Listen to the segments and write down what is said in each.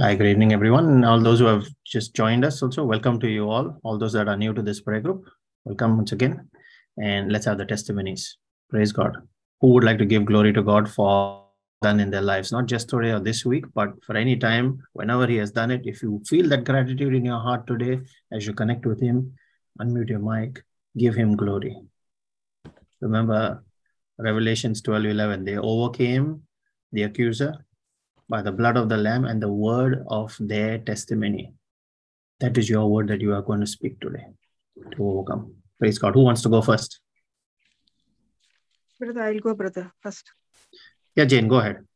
Hi, good evening, everyone. And all those who have just joined us also, welcome to you all. All those that are new to this prayer group, welcome once again. And let's have the testimonies. Praise God. Who would like to give glory to God for done in their lives, not just today or this week, but for any time, whenever He has done it. If you feel that gratitude in your heart today as you connect with Him, unmute your mic, give Him glory. Remember Revelations 12 11, they overcame the accuser by the blood of the Lamb and the word of their testimony. That is your word that you are going to speak today to overcome. Praise God. Who wants to go first? Brother, I'll go, brother, first. Yeah, Jane, go ahead.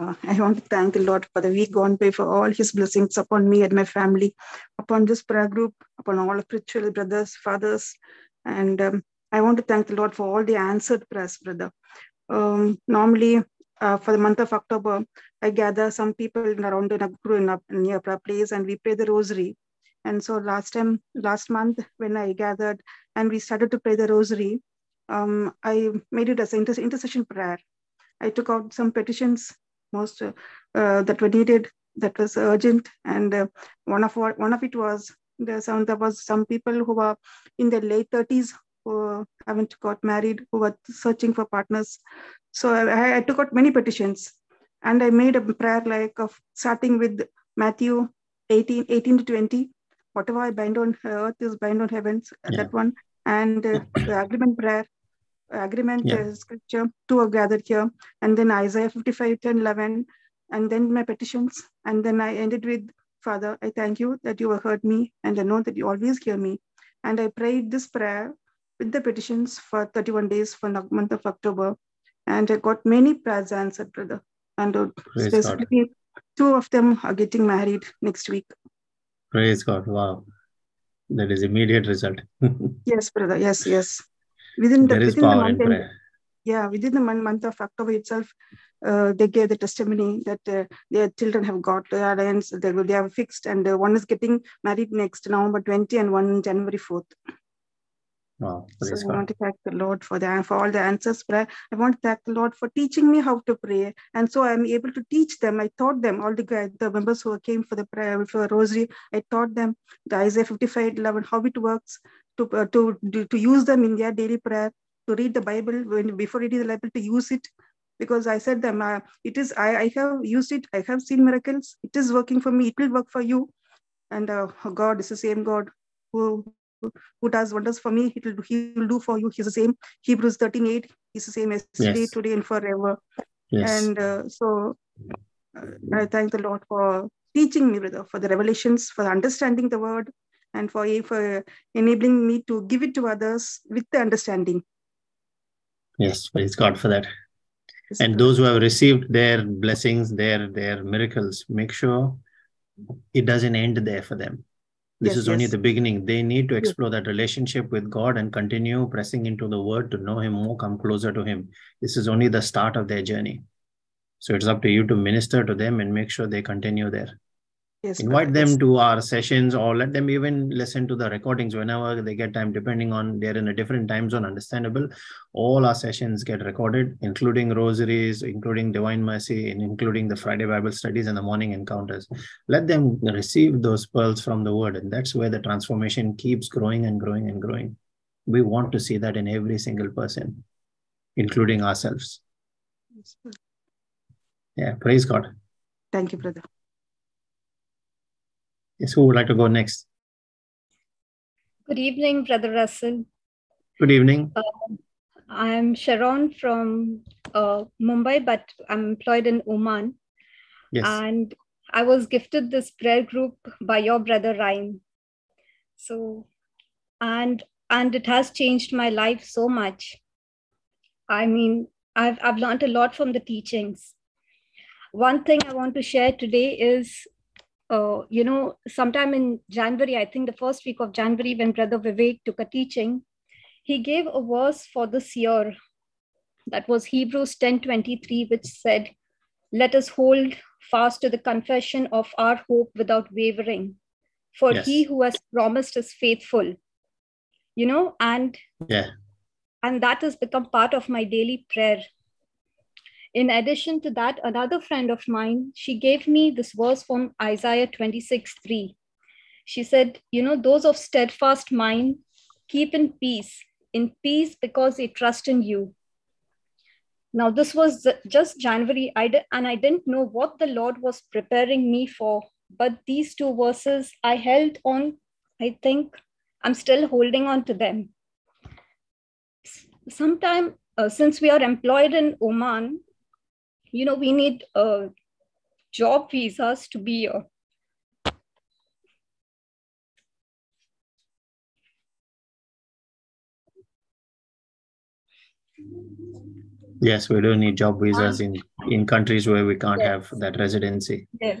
Uh, I want to thank the Lord for the week gone by, for all His blessings upon me and my family, upon this prayer group, upon all the spiritual brothers, fathers. And um, I want to thank the Lord for all the answered prayers, brother. Um, normally, uh, for the month of October, I gather some people around in a, near place and we pray the rosary. And so last time, last month, when I gathered and we started to pray the rosary, um, I made it as an inter- intercession prayer. I took out some petitions, most uh, uh, that were needed, that was urgent, and uh, one of one of it was there. Some there was some people who were in their late thirties who haven't got married, who were searching for partners. So I, I took out many petitions and I made a prayer like of starting with Matthew 18, 18 to 20. Whatever I bind on earth is bind on heavens, Yeah. that one. And uh, the agreement prayer, agreement Yeah. uh, scripture, two are gathered here. And then Isaiah 55, 10, 11. And then my petitions. And then I ended with, Father, I thank you that you have heard me and I know that you always hear me. And I prayed this prayer with the petitions for 31 days for the month of October. And I got many prayers answered, brother. And uh, Praise God. specifically, two of them are getting married next week. Praise God. Wow. That is immediate result. Yes, brother. Yes, yes. Within the there is within the power in month, prayer. yeah, within the month, month of October itself, uh, they gave the testimony that uh, their children have got the alliance. They will they have fixed, and uh, one is getting married next November 20, and one January 4th. Wow. So Praise I want to thank the Lord for the for all the answers prayer. I want to thank the Lord for teaching me how to pray, and so I'm able to teach them. I taught them all the the members who came for the prayer for rosary. I taught them the Isaiah 55, 11, how it works to uh, to to to use them in their daily prayer, to read the Bible when before reading the Bible to use it. Because I said them, uh, it is I, I have used it. I have seen miracles. It is working for me. It will work for you. And uh, God is the same God who who does wonders for me, he will, he will do for you. He's the same. Hebrews 13 8, he's the same yesterday, Yes. today, and forever. Yes. And uh, so uh, I thank the Lord for teaching me, brother, for the revelations, for understanding the word, and for, for enabling me to give it to others with the understanding. Yes. Praise God for that. Yes, And those who have received their blessings, their their miracles, make sure it doesn't end there for them. This Yes, is only yes. the beginning. They need to explore that relationship with God and continue pressing into the word to know Him more, come closer to Him. This is only the start of their journey. So it's up to you to minister to them and make sure they continue there. Yes, Invite them yes. to our sessions or let them even listen to the recordings whenever they get time, depending on they're in a different time zone, understandable. All our sessions get recorded, including rosaries, including Divine Mercy, and including the Friday Bible studies and the morning encounters. Let them receive those pearls from the word, and that's where the transformation keeps growing and growing and growing. We want to see that in every single person, including ourselves. Yes. Yeah, praise God. Thank you, brother. Yes, who would like to go next? Good evening, Brother Russell. Good evening. I'm Sharon from uh, Mumbai, but I'm employed in Oman. Yes. And I was gifted this prayer group by your brother Ryan. So, and and it has changed my life so much. I mean, I've I've learned a lot from the teachings. One thing I want to share today is uh, you know, sometime in January, I think the first week of January, when Brother Vivek took a teaching, he gave a verse for this year. That was Hebrews 10:23, which said, "Let us hold fast to the confession of our hope without wavering, for Yes. he who has promised is faithful." You know, and Yeah. and that has become part of my daily prayer in addition to that, another friend of mine, she gave me this verse from Isaiah 26 3. She said, You know, those of steadfast mind keep in peace, in peace because they trust in you. Now, this was just January, I did, and I didn't know what the Lord was preparing me for. But these two verses, I held on, I think I'm still holding on to them. Sometime uh, since we are employed in Oman, you know, we need uh, job visas to be here. Yes, we do need job visas in, in countries where we can't yes. have that residency. Yes.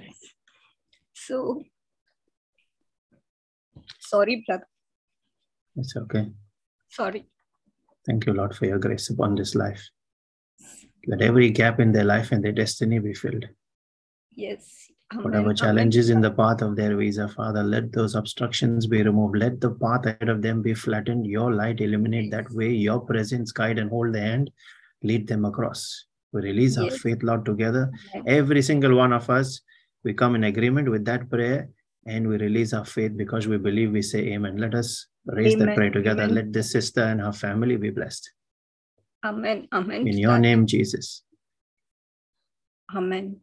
So, sorry, brother. It's okay. Sorry. Thank you, Lord, for your grace upon this life. Let every gap in their life and their destiny be filled. Yes. Amen. Whatever challenges in the path of their visa, Father, let those obstructions be removed. Let the path ahead of them be flattened. Your light illuminate that way. Your presence guide and hold the hand lead them across. We release yes. our faith, Lord, together. Yes. Every single one of us, we come in agreement with that prayer and we release our faith because we believe we say amen. Let us raise amen. that prayer together. Amen. Let this sister and her family be blessed. Amen. Amen. In your name, Jesus. Amen.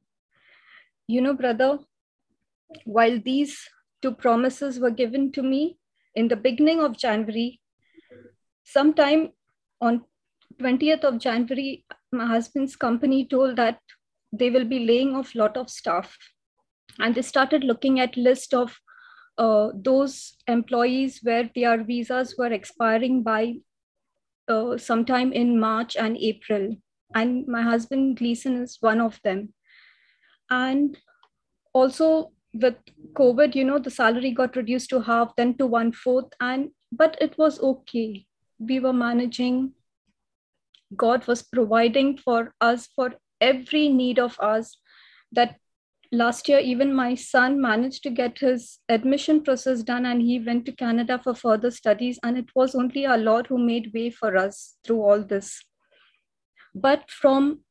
You know, brother, while these two promises were given to me in the beginning of January, sometime on 20th of January, my husband's company told that they will be laying off a lot of staff. And they started looking at list of uh, those employees where their visas were expiring by uh, sometime in March and April. And my husband Gleason is one of them. And also with COVID, you know, the salary got reduced to half, then to one fourth. And but it was okay. We were managing God was providing for us for every need of us. That last year, even my son managed to get his admission process done and he went to Canada for further studies. And it was only our Lord who made way for us through all this. But from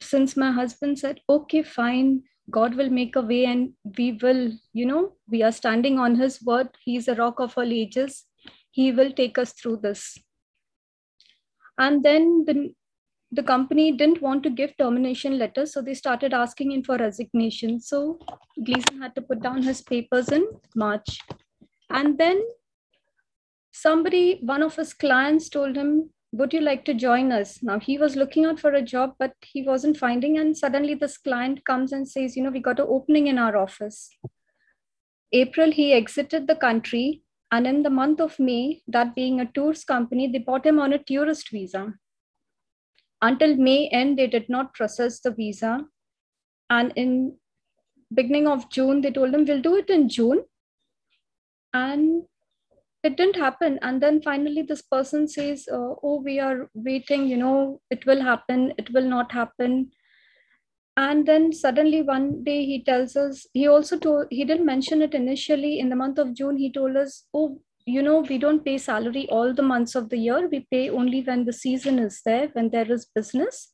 since my husband said, okay, fine, God will make a way and we will, you know, we are standing on his word. He's a rock of all ages. He will take us through this and then the, the company didn't want to give termination letters so they started asking in for resignation. So gleason had to put down his papers in march. And then somebody one of his clients told him would you like to join us? Now he was looking out for a job but he wasn't finding and suddenly this client comes and says you know we got an opening in our office. April he exited the country and in the month of May, that being a tours company, they bought him on a tourist visa. Until May end, they did not process the visa. And in beginning of June, they told them, we'll do it in June. And it didn't happen. And then finally, this person says, uh, oh, we are waiting, you know, it will happen, it will not happen and then suddenly one day he tells us he also told he didn't mention it initially in the month of june he told us oh you know we don't pay salary all the months of the year we pay only when the season is there when there is business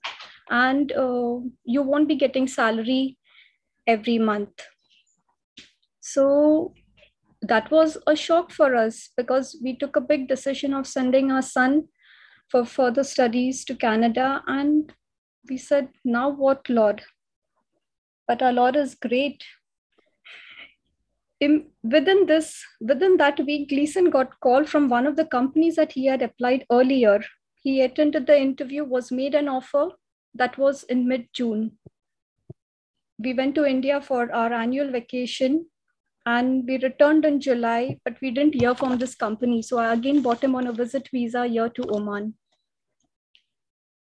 and uh, you won't be getting salary every month so that was a shock for us because we took a big decision of sending our son for further studies to canada and we said, Now what, Lord? But our Lord is great. In, within this, within that week, Gleason got call from one of the companies that he had applied earlier. He attended the interview, was made an offer. That was in mid-June. We went to India for our annual vacation and we returned in July, but we didn't hear from this company. So I again bought him on a visit visa here to Oman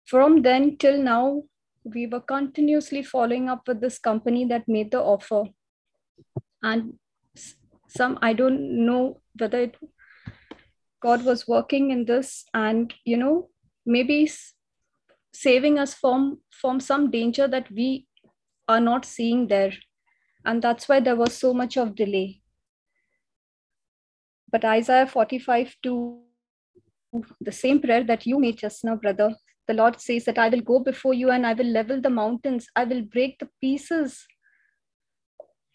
from then till now, we were continuously following up with this company that made the offer. And some, I don't know whether it, God was working in this and, you know, maybe saving us from, from some danger that we are not seeing there. And that's why there was so much of delay. But Isaiah 45 2, the same prayer that you made just now, brother, the Lord says that I will go before you and I will level the mountains. I will break the pieces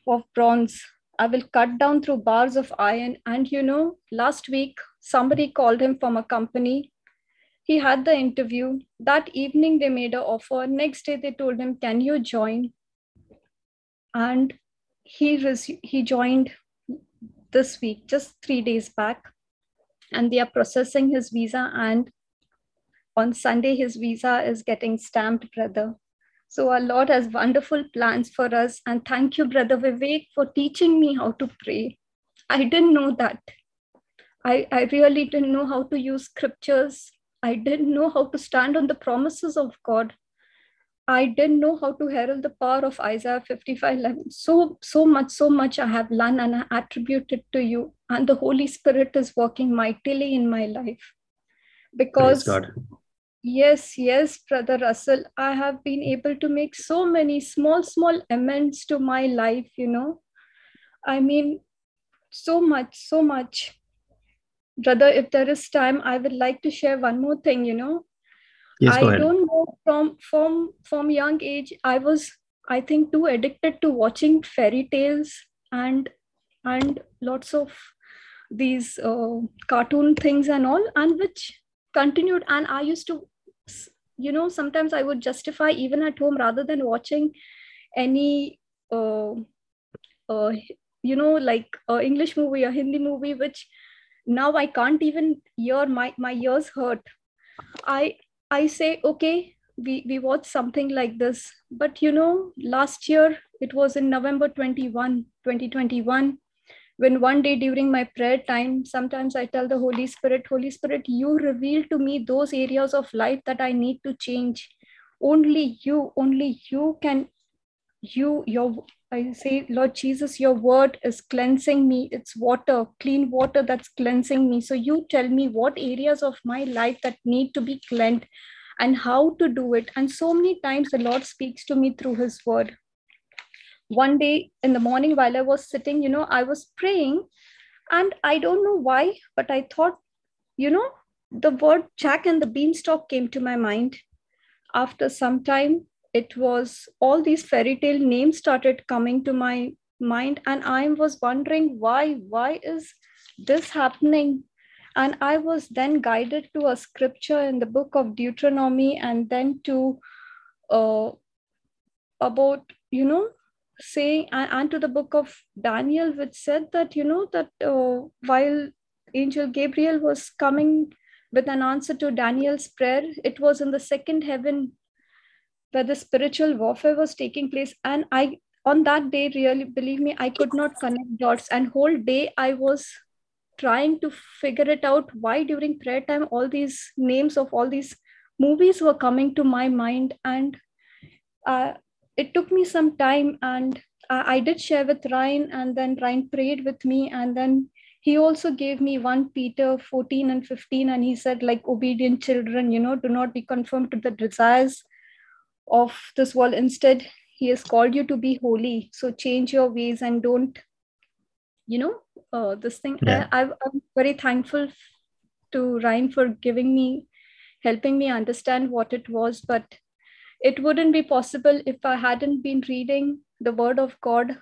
of bronze. I will cut down through bars of iron. And you know, last week, somebody called him from a company. He had the interview. That evening, they made an offer. Next day, they told him, Can you join? And he, res- he joined this week, just three days back. And they are processing his visa. And on Sunday, his visa is getting stamped, brother. So our Lord has wonderful plans for us. And thank you, Brother Vivek, for teaching me how to pray. I didn't know that. I, I really didn't know how to use scriptures. I didn't know how to stand on the promises of God. I didn't know how to herald the power of Isaiah 55 11. So, so much, so much I have learned and I attribute it to you. And the Holy Spirit is working mightily in my life. Because Yes, yes, Brother Russell. I have been able to make so many small, small amends to my life, you know. I mean, so much, so much. Brother, if there is time, I would like to share one more thing, you know. Yes, I don't know from from from young age, I was, I think, too addicted to watching fairy tales and and lots of these uh, cartoon things and all, and which continued and i used to you know sometimes i would justify even at home rather than watching any uh, uh, you know like a english movie a hindi movie which now i can't even hear my my ears hurt. I i say okay we we watch something like this. But you know last year it was in november 21 2021 when one day during my prayer time sometimes i tell the holy spirit holy spirit you reveal to me those areas of life that i need to change. Only you only you can you your i say lord jesus your word is cleansing me. It's water clean water that's cleansing me. So you tell me what areas of my life that need to be cleansed and how to do it. And so many times the lord speaks to me through his word one day in the morning while I was sitting, you know, I was praying and I don't know why, but I thought, you know, the word Jack and the beanstalk came to my mind. After some time, it was all these fairy tale names started coming to my mind, and I was wondering why, why is this happening? And I was then guided to a scripture in the book of Deuteronomy and then to uh, about, you know, saying and, to the book of daniel which said that you know that uh, while angel gabriel was coming with an answer to daniel's prayer it was in the second heaven where the spiritual warfare was taking place. And i on that day really believe me i could not connect dots. And whole day i was trying to figure it out why during prayer time all these names of all these movies were coming to my mind. And uh, it took me some time and I did share with Ryan and then Ryan prayed with me and then he also gave me 1 Peter 14 and 15 and he said like obedient children, you know, do not be conformed to the desires of this world. Instead, he has called you to be holy. So change your ways and don't, you know, uh, this thing. Yeah. I, I'm very thankful to Ryan for giving me, helping me understand what it was. But it wouldn't be possible if I hadn't been reading the Word of God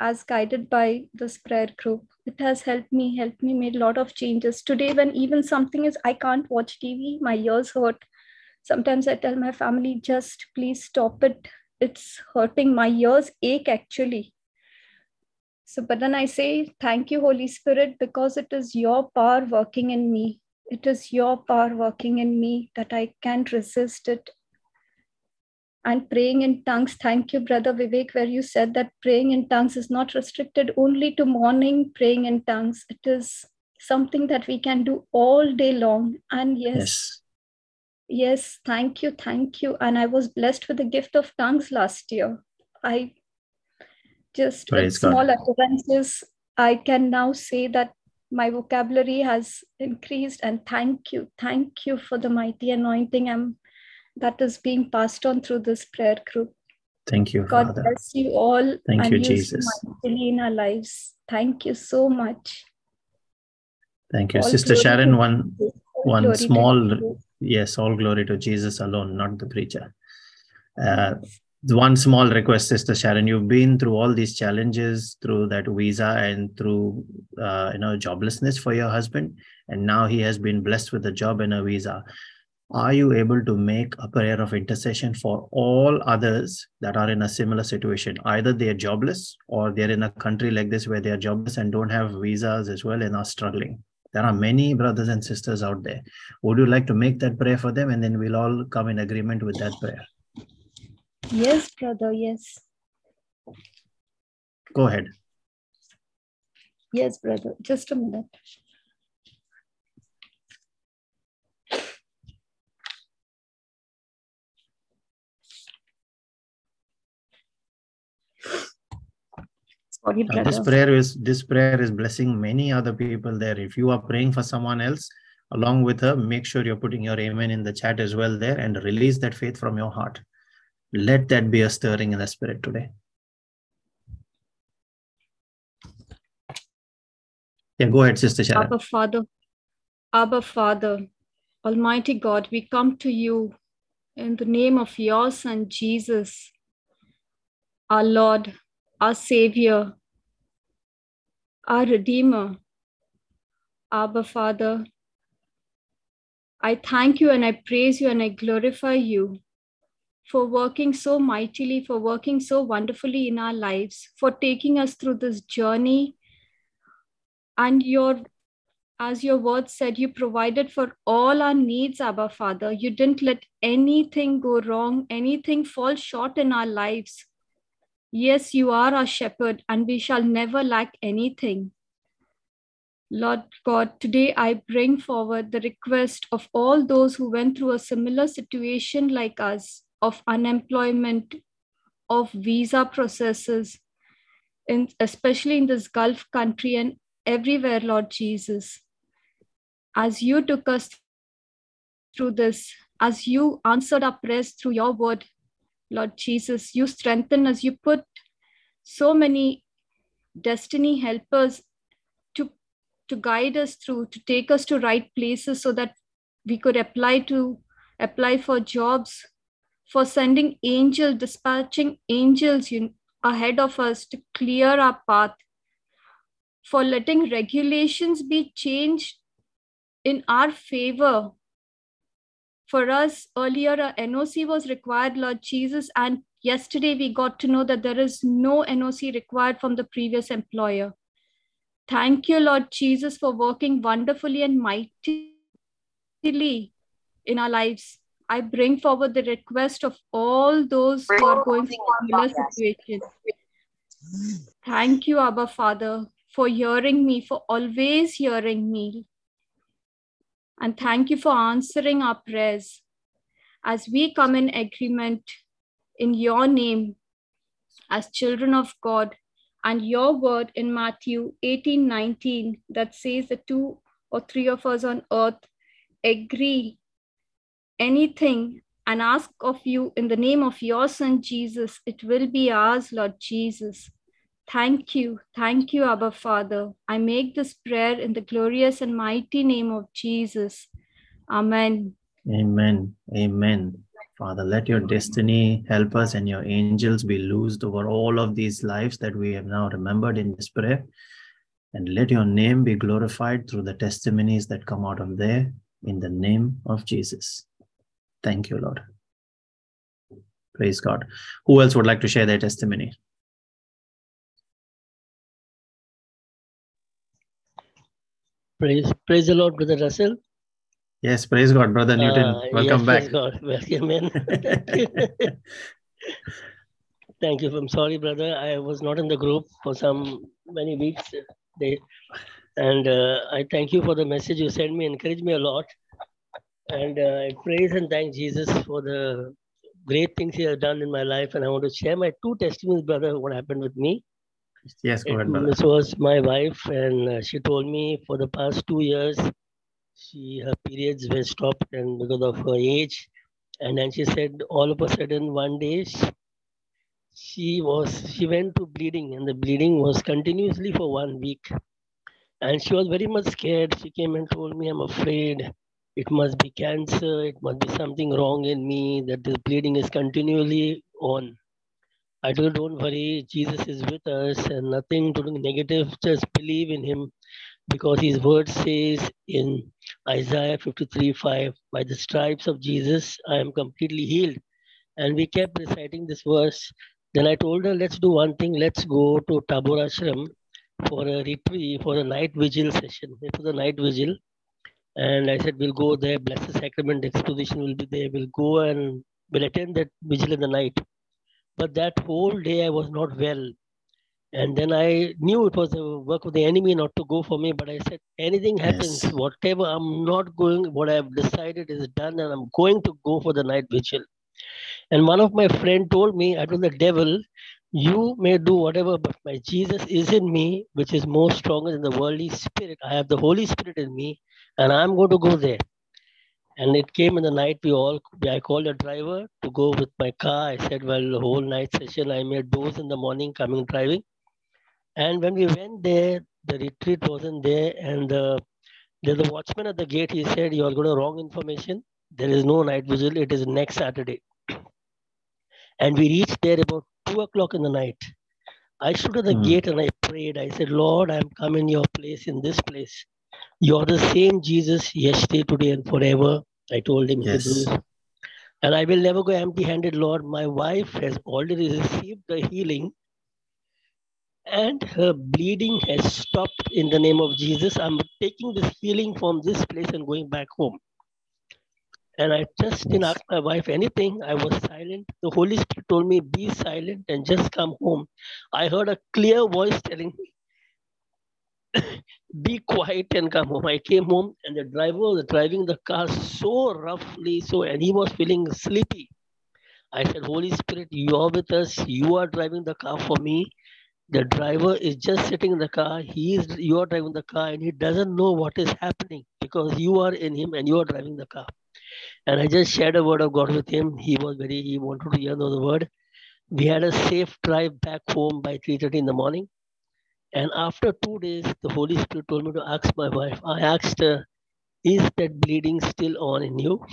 as guided by this prayer group. It has helped me, helped me made a lot of changes. Today, when even something is, I can't watch TV, my ears hurt. Sometimes I tell my family, just please stop it. It's hurting. My ears ache actually. So, but then I say, thank you, Holy Spirit, because it is your power working in me. It is your power working in me that I can't resist it and praying in tongues. Thank you, Brother Vivek, where you said that praying in tongues is not restricted only to morning praying in tongues. It is something that we can do all day long. And yes, Yes. yes, thank you, thank you. And I was blessed with the gift of tongues last year. I just Praise with God. small utterances, I can now say that my vocabulary has increased. And thank you, thank you for the mighty anointing I'm, that is being passed on through this prayer group. Thank you, God Father. bless you all Thank and you, Jesus. in our lives. Thank you so much. Thank you. All Sister Sharon, one one small yes all glory to jesus alone not the preacher uh, one small request sister sharon you've been through all these challenges through that visa and through uh, you know joblessness for your husband and now he has been blessed with a job and a visa are you able to make a prayer of intercession for all others that are in a similar situation either they are jobless or they're in a country like this where they are jobless and don't have visas as well and are struggling there are many brothers and sisters out there would you like to make that prayer for them and then we'll all come in agreement with that prayer Yes, brother. Yes. go ahead Yes, brother. Just a minute. Sorry, Uh, this brother. prayer is this prayer is blessing many other people there. If you are praying for someone else along with her make sure you're putting your amen in the chat as well there and release that faith from your heart. Let that be a stirring in the spirit today. Yeah go ahead sister sharon. Abba Father, Abba Father, Almighty God, we come to you in the name of your Son Jesus, our Lord, our Savior, our Redeemer. Abba Father, I thank you and I praise you and I glorify you for working so mightily, for working so wonderfully in our lives, for taking us through this journey. And your as your word said, you provided for all our needs, Abba Father. You didn't let anything go wrong, anything fall short in our lives. Yes, you are our shepherd, and we shall never lack anything. Lord God, today I bring forward the request of all those who went through a similar situation like us of unemployment, of visa processes, in, especially in this Gulf country and everywhere, Lord Jesus as you took us through this, as you answered our prayers through your word, Lord Jesus, you strengthen us. You put so many destiny helpers to, to guide us through, to take us to right places so that we could apply to apply for jobs, for sending angels, dispatching angels you- ahead of us to clear our path, for letting regulations be changed in our favor. For us, earlier uh, a NOC was required, Lord Jesus, and yesterday we got to know that there is no NOC required from the previous employer. Thank you, Lord Jesus, for working wonderfully and mightily in our lives. I bring forward the request of all those who are going through similar situations. Thank you, Abba Father, for hearing me, for always hearing me. And thank you for answering our prayers as we come in agreement in your name as children of God and your word in Matthew 18 19 that says the two or three of us on earth agree anything and ask of you in the name of your son Jesus, it will be ours, Lord Jesus. Thank you. Thank you, Abba Father. I make this prayer in the glorious and mighty name of Jesus. Amen. Amen. Amen. Father, let your destiny helpers and your angels be loosed over all of these lives that we have now remembered in this prayer. And let your name be glorified through the testimonies that come out of there in the name of Jesus. Thank you, Lord. Praise God. Who else would like to share their testimony? Praise, praise the Lord, Brother Russell. Yes, praise God, Brother Newton. Uh, Welcome yes, back. Praise God. Welcome in. Thank you. I'm sorry, brother. I was not in the group for some many weeks. They, and uh, I thank you for the message you sent me. Encouraged me a lot. And uh, I praise and thank Jesus for the great things He has done in my life. And I want to share my two testimonies, brother, what happened with me. Yes, go ahead, brother. This was my wife, and uh, she told me for the past two years, she her periods were stopped, and because of her age, and then she said all of a sudden one day she, she was she went to bleeding, and the bleeding was continuously for one week, and she was very much scared. She came and told me, "I'm afraid." it must be cancer, it must be something wrong in me, that this bleeding is continually on. I told, don't worry, Jesus is with us and nothing to do negative, just believe in him because his word says in Isaiah 53 5, by the stripes of Jesus, I am completely healed. And we kept reciting this verse. Then I told her, let's do one thing, let's go to Tabor Ashram for a retreat, for a night vigil session. It was a night vigil. And I said, we'll go there, Blessed Sacrament Exposition will be there. We'll go and we'll attend that vigil in the night. But that whole day I was not well. And then I knew it was the work of the enemy not to go for me. But I said, anything happens, Yes. whatever, I'm not going, what I've decided is done, and I'm going to go for the night vigil. And one of my friend told me, I told the devil, you may do whatever, but my Jesus is in me, which is more stronger than the worldly spirit. I have the Holy Spirit in me, and I'm going to go there. And it came in the night. We all, I called a driver to go with my car. I said, well, the whole night session, I made those in the morning coming driving. And when we went there, the retreat wasn't there. And uh, there's the watchman at the gate. He said, you all got a wrong information. There is no night vigil. It is next Saturday. And we reached there about two o'clock in the night. I stood at the Hmm. gate and I prayed. I said, Lord, I'm coming your place in this place. You're the same Jesus yesterday, today, and forever. I told him, Yes. Hebrews. And I will never go empty handed, Lord. My wife has already received the healing and her bleeding has stopped in the name of Jesus. I'm taking this healing from this place and going back home. And I just didn't ask my wife anything. I was silent. The Holy Spirit told me, be silent and just come home. I heard a clear voice telling me, be quiet and come home. I came home and the driver was driving the car so roughly, so and he was feeling sleepy. I said, Holy Spirit, you are with us. You are driving the car for me. The driver is just sitting in the car. He is you are driving the car and he doesn't know what is happening because you are in him and you are driving the car. And I just shared a word of God with him. He was very he wanted to hear the word. We had a safe drive back home by 3:30 in the morning. And after two days, the Holy Spirit told me to ask my wife. I asked her, Is that bleeding still on in you?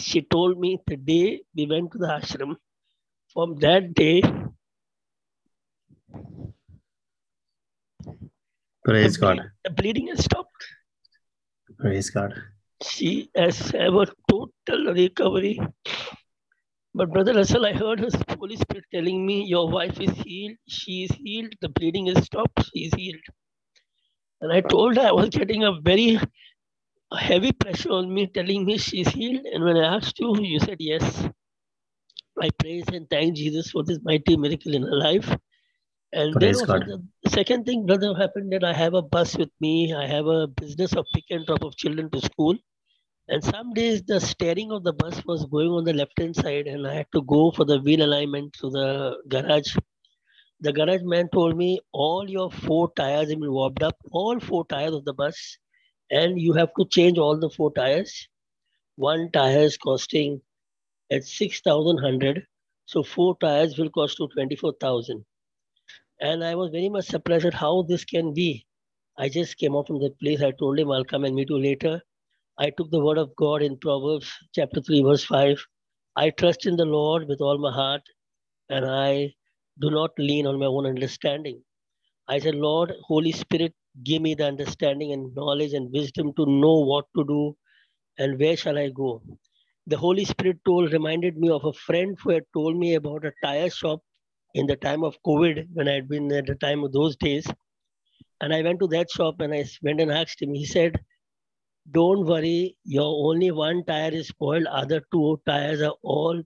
She told me the day we went to the ashram, from that day, Praise the, God. the bleeding has stopped. Praise God. She has have a total recovery. But Brother Russell, I heard his Holy Spirit telling me, Your wife is healed, she is healed, the bleeding is stopped, she is healed. And I told her I was getting a very heavy pressure on me, telling me she's healed. And when I asked you, you said yes. I praise and thank Jesus for this mighty miracle in her life. And then Praise also God. the second thing, brother, happened that I have a bus with me. I have a business of pick and drop of children to school. And some days the steering of the bus was going on the left hand side, and I had to go for the wheel alignment to the garage. The garage man told me all your four tires have been warped up, all four tires of the bus, and you have to change all the four tires. One tire is costing at six thousand hundred, so four tires will cost to twenty four thousand. And I was very much surprised at how this can be. I just came out from the place. I told him I'll come and meet you later. I took the word of God in Proverbs chapter 3, verse 5. I trust in the Lord with all my heart, and I do not lean on my own understanding. I said, Lord, Holy Spirit, give me the understanding and knowledge and wisdom to know what to do and where shall I go. The Holy Spirit told reminded me of a friend who had told me about a tire shop in the time of COVID when I had been at the time of those days. And I went to that shop and I went and asked him. He said, Don't worry, your only one tire is spoiled, other two tires are all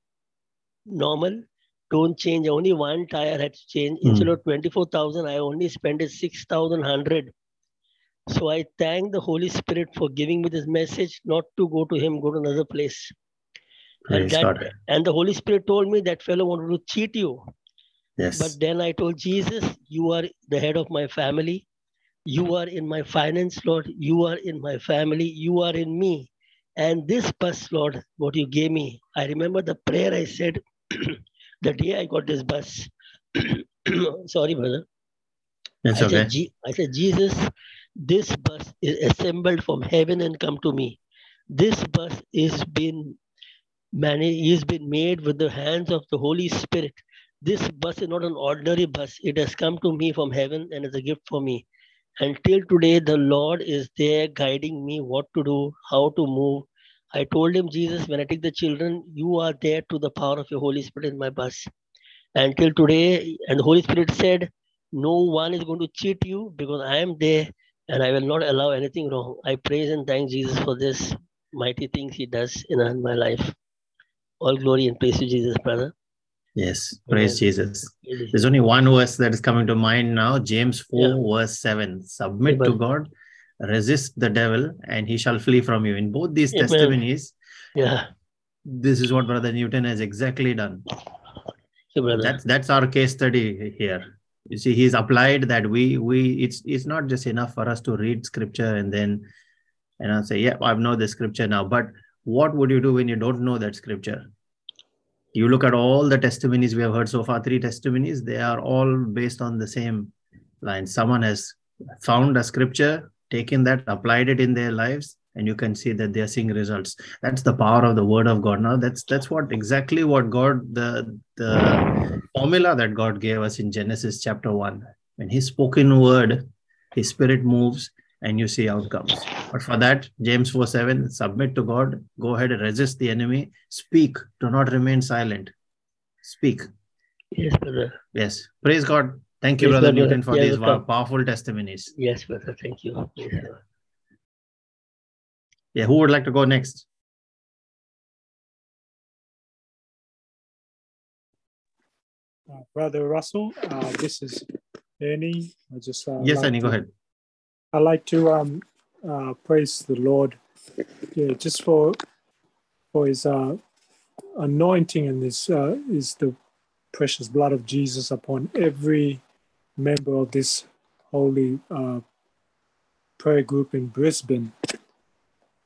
normal. Don't change. Only one tire had to change. Hmm. Instead of 24,000, I only spent it 6,100. So I thank the Holy Spirit for giving me this message not to go to him, go to another place. And, that, and the Holy Spirit told me that fellow wanted to cheat you. Yes. But then I told Jesus, You are the head of my family. You are in my finance, Lord. You are in my family. You are in me. And this bus, Lord, what you gave me, I remember the prayer I said the day I got this bus. Sorry, brother. it's I, okay. said, I said, Jesus, This bus is assembled from heaven and come to me. This bus is been managed, is been made with the hands of the Holy Spirit. This bus is not an ordinary bus. It has come to me from heaven and is a gift for me. Until today, the Lord is there guiding me what to do, how to move. I told him, Jesus, when I take the children, you are there to the power of your Holy Spirit in my bus. Until today, and the Holy Spirit said, No one is going to cheat you because I am there and I will not allow anything wrong. I praise and thank Jesus for this mighty things he does in my life. All glory and praise to Jesus, brother. Yes, praise Amen. Jesus. There's only one verse that is coming to mind now James 4, Yeah. verse 7. Submit to God, resist the devil, and he shall flee from you. In both these Amen. testimonies, Yeah, this is what Brother Newton has exactly done. brother. That's that's our case study here. You see, he's applied that we we it's it's not just enough for us to read scripture and then you know say, yeah, I've know the scripture now. But what would you do when you don't know that scripture? You look at all the testimonies we have heard so far, three testimonies, they are all based on the same line. Someone has found a scripture, taken that, applied it in their lives, and you can see that they are seeing results. That's the power of the word of God. Now that's that's what exactly what God the the formula that God gave us in Genesis chapter 1. When His spoken word, His spirit moves and you see outcomes. But for that, James 4 7, submit to God, go ahead and resist the enemy, speak, do not remain silent. Speak. Yes, brother. Yes. Praise God. Thank you, Praise Brother brother. Newton, for Yeah, these welcome. powerful testimonies. Yes, brother. Thank you. Yes. Yeah, who would like to go next? Uh, Brother Russell, uh, this is Ernie. I just uh, yes, like Annie, go ahead. I like to um, uh, praise the Lord, yeah, just for for His uh, anointing and His uh, is the precious blood of Jesus upon every member of this holy uh, prayer group in Brisbane,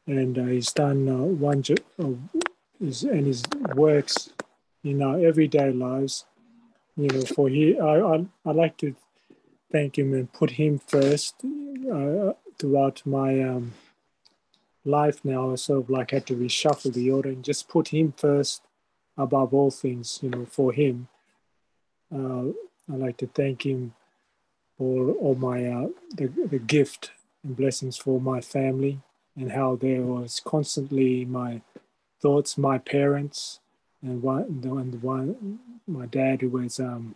and uh, He's done uh, one uh, his, and His works in our everyday lives. You know, for He, I I, I like to Thank him and put Him first uh, throughout my um, life now. I sort of like had to reshuffle the order and just put Him first above all things, you know, for Him. Uh, I like to thank Him for all my uh, the, the gift and blessings for my family and how there was constantly my thoughts, my parents, and one, and one my dad who was um,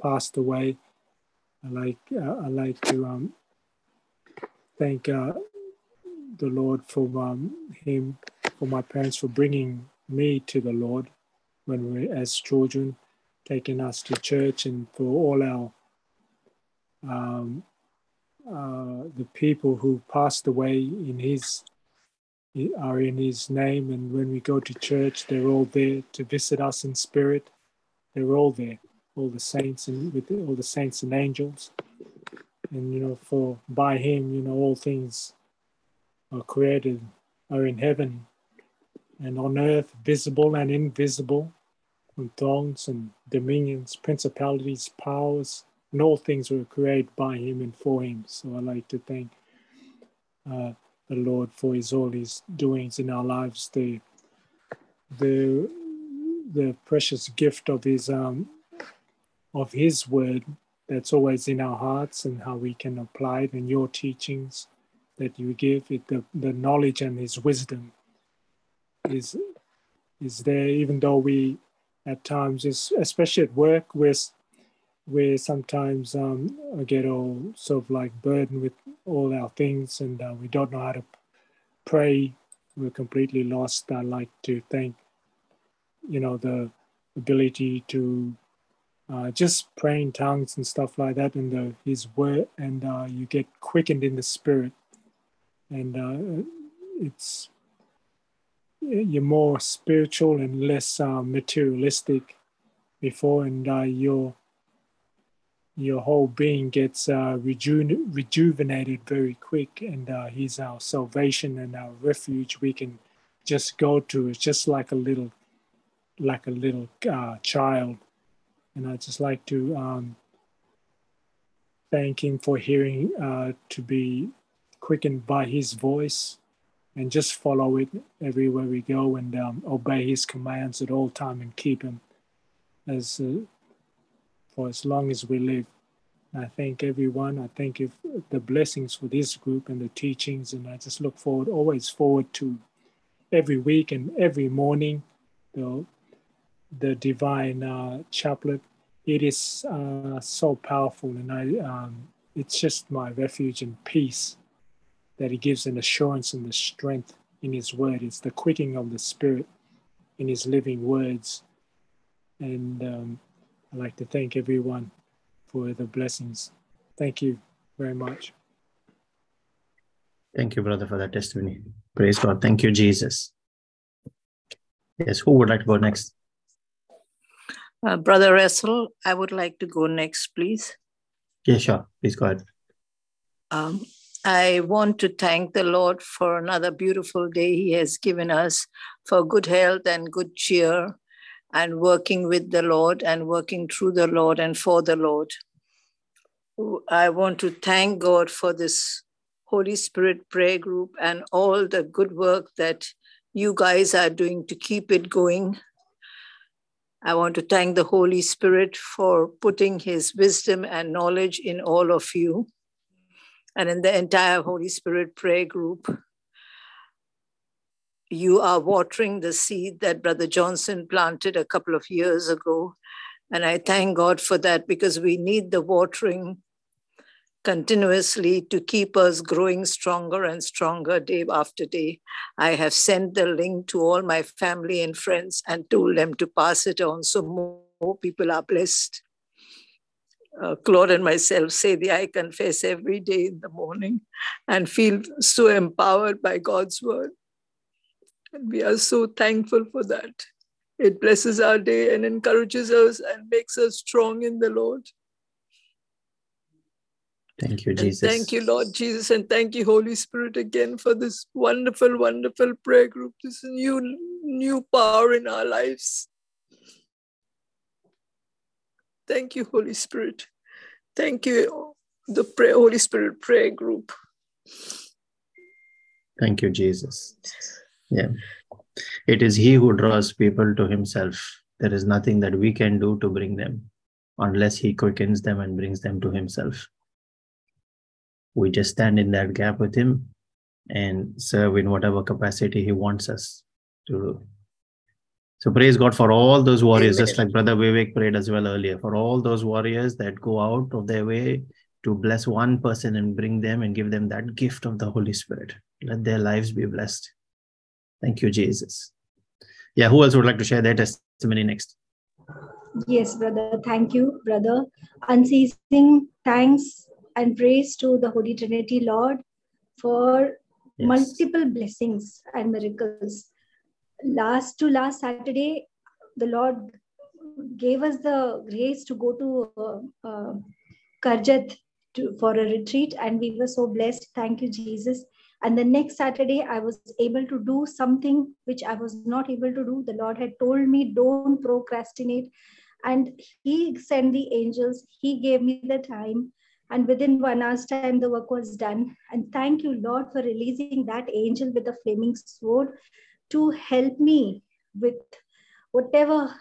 passed away. I like uh, I like to um, thank uh, the Lord for um, him for my parents for bringing me to the Lord when we were as children, taking us to church, and for all our um, uh, the people who passed away in His are in His name, and when we go to church, they're all there to visit us in spirit. They're all there, all the saints and with all the saints and angels. And you know for by him you know all things are created are in heaven and on earth visible and invisible and thrones and dominions principalities powers and all things were created by him and for him. So i like to thank uh, the lord for his all his doings in our lives the the the precious gift of his um of his word that's always in our hearts and how we can apply it in your teachings that you give it the, the knowledge and his wisdom is is there even though we at times especially at work we're, we're sometimes um, get all sort of like burdened with all our things and uh, we don't know how to pray. We're completely lost. I like to thank you know the ability to uh, just praying tongues and stuff like that, and the, His word, and uh, you get quickened in the spirit, and uh, it's you're more spiritual and less uh, materialistic before, and uh, your your whole being gets reju- rejuvenated very quick, and He's our salvation and our refuge. We can just go to. It's just like a little, like a little uh, child and I just like to um, thank Him for hearing uh, to be quickened by His voice and just follow it everywhere we go and um, obey His commands at all time and keep Him as uh, for as long as we live. I thank everyone. I thank you the blessings for this group and the teachings, and I just look forward, always forward to every week and every morning, the divine uh, chaplet. It is uh, so powerful, and I um, it's just my refuge and peace that He gives an assurance and the strength in His Word. It's the quickening of the Spirit in His living words, and um, I'd like to thank everyone for the blessings. Thank you very much. Thank you, brother, for that testimony. Praise God. Thank you, Jesus. Yes, who would like to go next? Uh, Brother Russell, I would like to go next, please. Yeah, sure. Please go ahead. Um, I want to thank the Lord for another beautiful day He has given us for good health and good cheer and working with the Lord and working through the Lord and for the Lord. I want to thank God for this Holy Spirit prayer group and all the good work that you guys are doing to keep it going. I want to thank the Holy Spirit for putting his wisdom and knowledge in all of you and in the entire Holy Spirit prayer group you are watering the seed that Brother Johnson planted a couple of years ago. And I thank God for that because we need the watering continuously to keep us growing stronger and stronger day after day. I have sent the link to all my family and friends and told them to pass it on so more people are blessed. Uh, Claude and myself say the I confess every day in the morning and feel so empowered by God's word. And we are so thankful for that. It blesses our day and encourages us and makes us strong in the Lord. Thank you, And Jesus. thank you, Lord Jesus, and thank you, Holy Spirit, again for this wonderful, wonderful prayer group, this new, new power in our lives. Thank you, Holy Spirit. Thank you, the prayer, Holy Spirit prayer group. Thank you, Jesus. Yeah. It is He who draws people to Himself. There is nothing that we can do to bring them unless He quickens them and brings them to Himself. We just stand in that gap with Him and serve in whatever capacity He wants us to do. So praise God for all those warriors, just like Brother Vivek prayed as well earlier, for all those warriors that go out of their way to bless one person and bring them and give them that gift of the Holy Spirit. Let their lives be blessed. Thank you, Jesus. Yeah, who else would like to share their testimony next? Yes, brother. Thank you, brother. Unceasing thanks and praise to the Holy Trinity, Lord, for Yes. multiple blessings and miracles. Last to last Saturday, the Lord gave us the grace to go to uh, uh, Karjat to, for a retreat, and we were so blessed. Thank you, Jesus. And the next Saturday, I was able to do something which I was not able to do. The Lord had told me, don't procrastinate. And He sent the angels, He gave me the time. And within one hour's time, the work was done. And thank you, Lord, for releasing that angel with the flaming sword to help me with whatever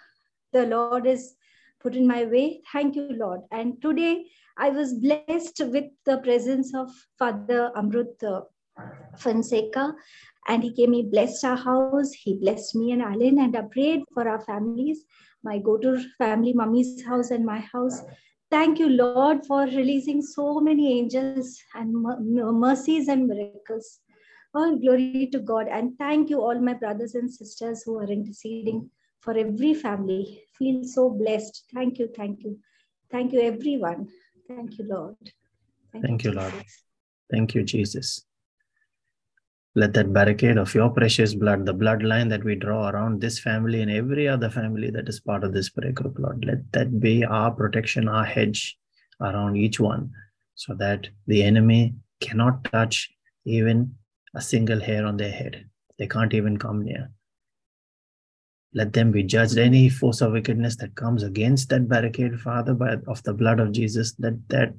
the Lord has put in my way. Thank you, Lord. And today, I was blessed with the presence of Father Amrut uh, Fonseca, and he came, he blessed our house, he blessed me and Alan, and I prayed for our families, my go-to family, mommy's house and my house. Thank you, Lord, for releasing so many angels and mercies and miracles. All glory to God. And thank you, all my brothers and sisters who are interceding for every family. Feel so blessed. Thank you, thank you. Thank you, everyone. Thank you, Lord. Thank you, Lord. Thank you, Jesus. Let that barricade of your precious blood, the bloodline that we draw around this family and every other family that is part of this prayer group, Lord, let that be our protection, our hedge around each one, so that the enemy cannot touch even a single hair on their head. They can't even come near. Let them be judged. Any force of wickedness that comes against that barricade, Father, by of the blood of Jesus, that that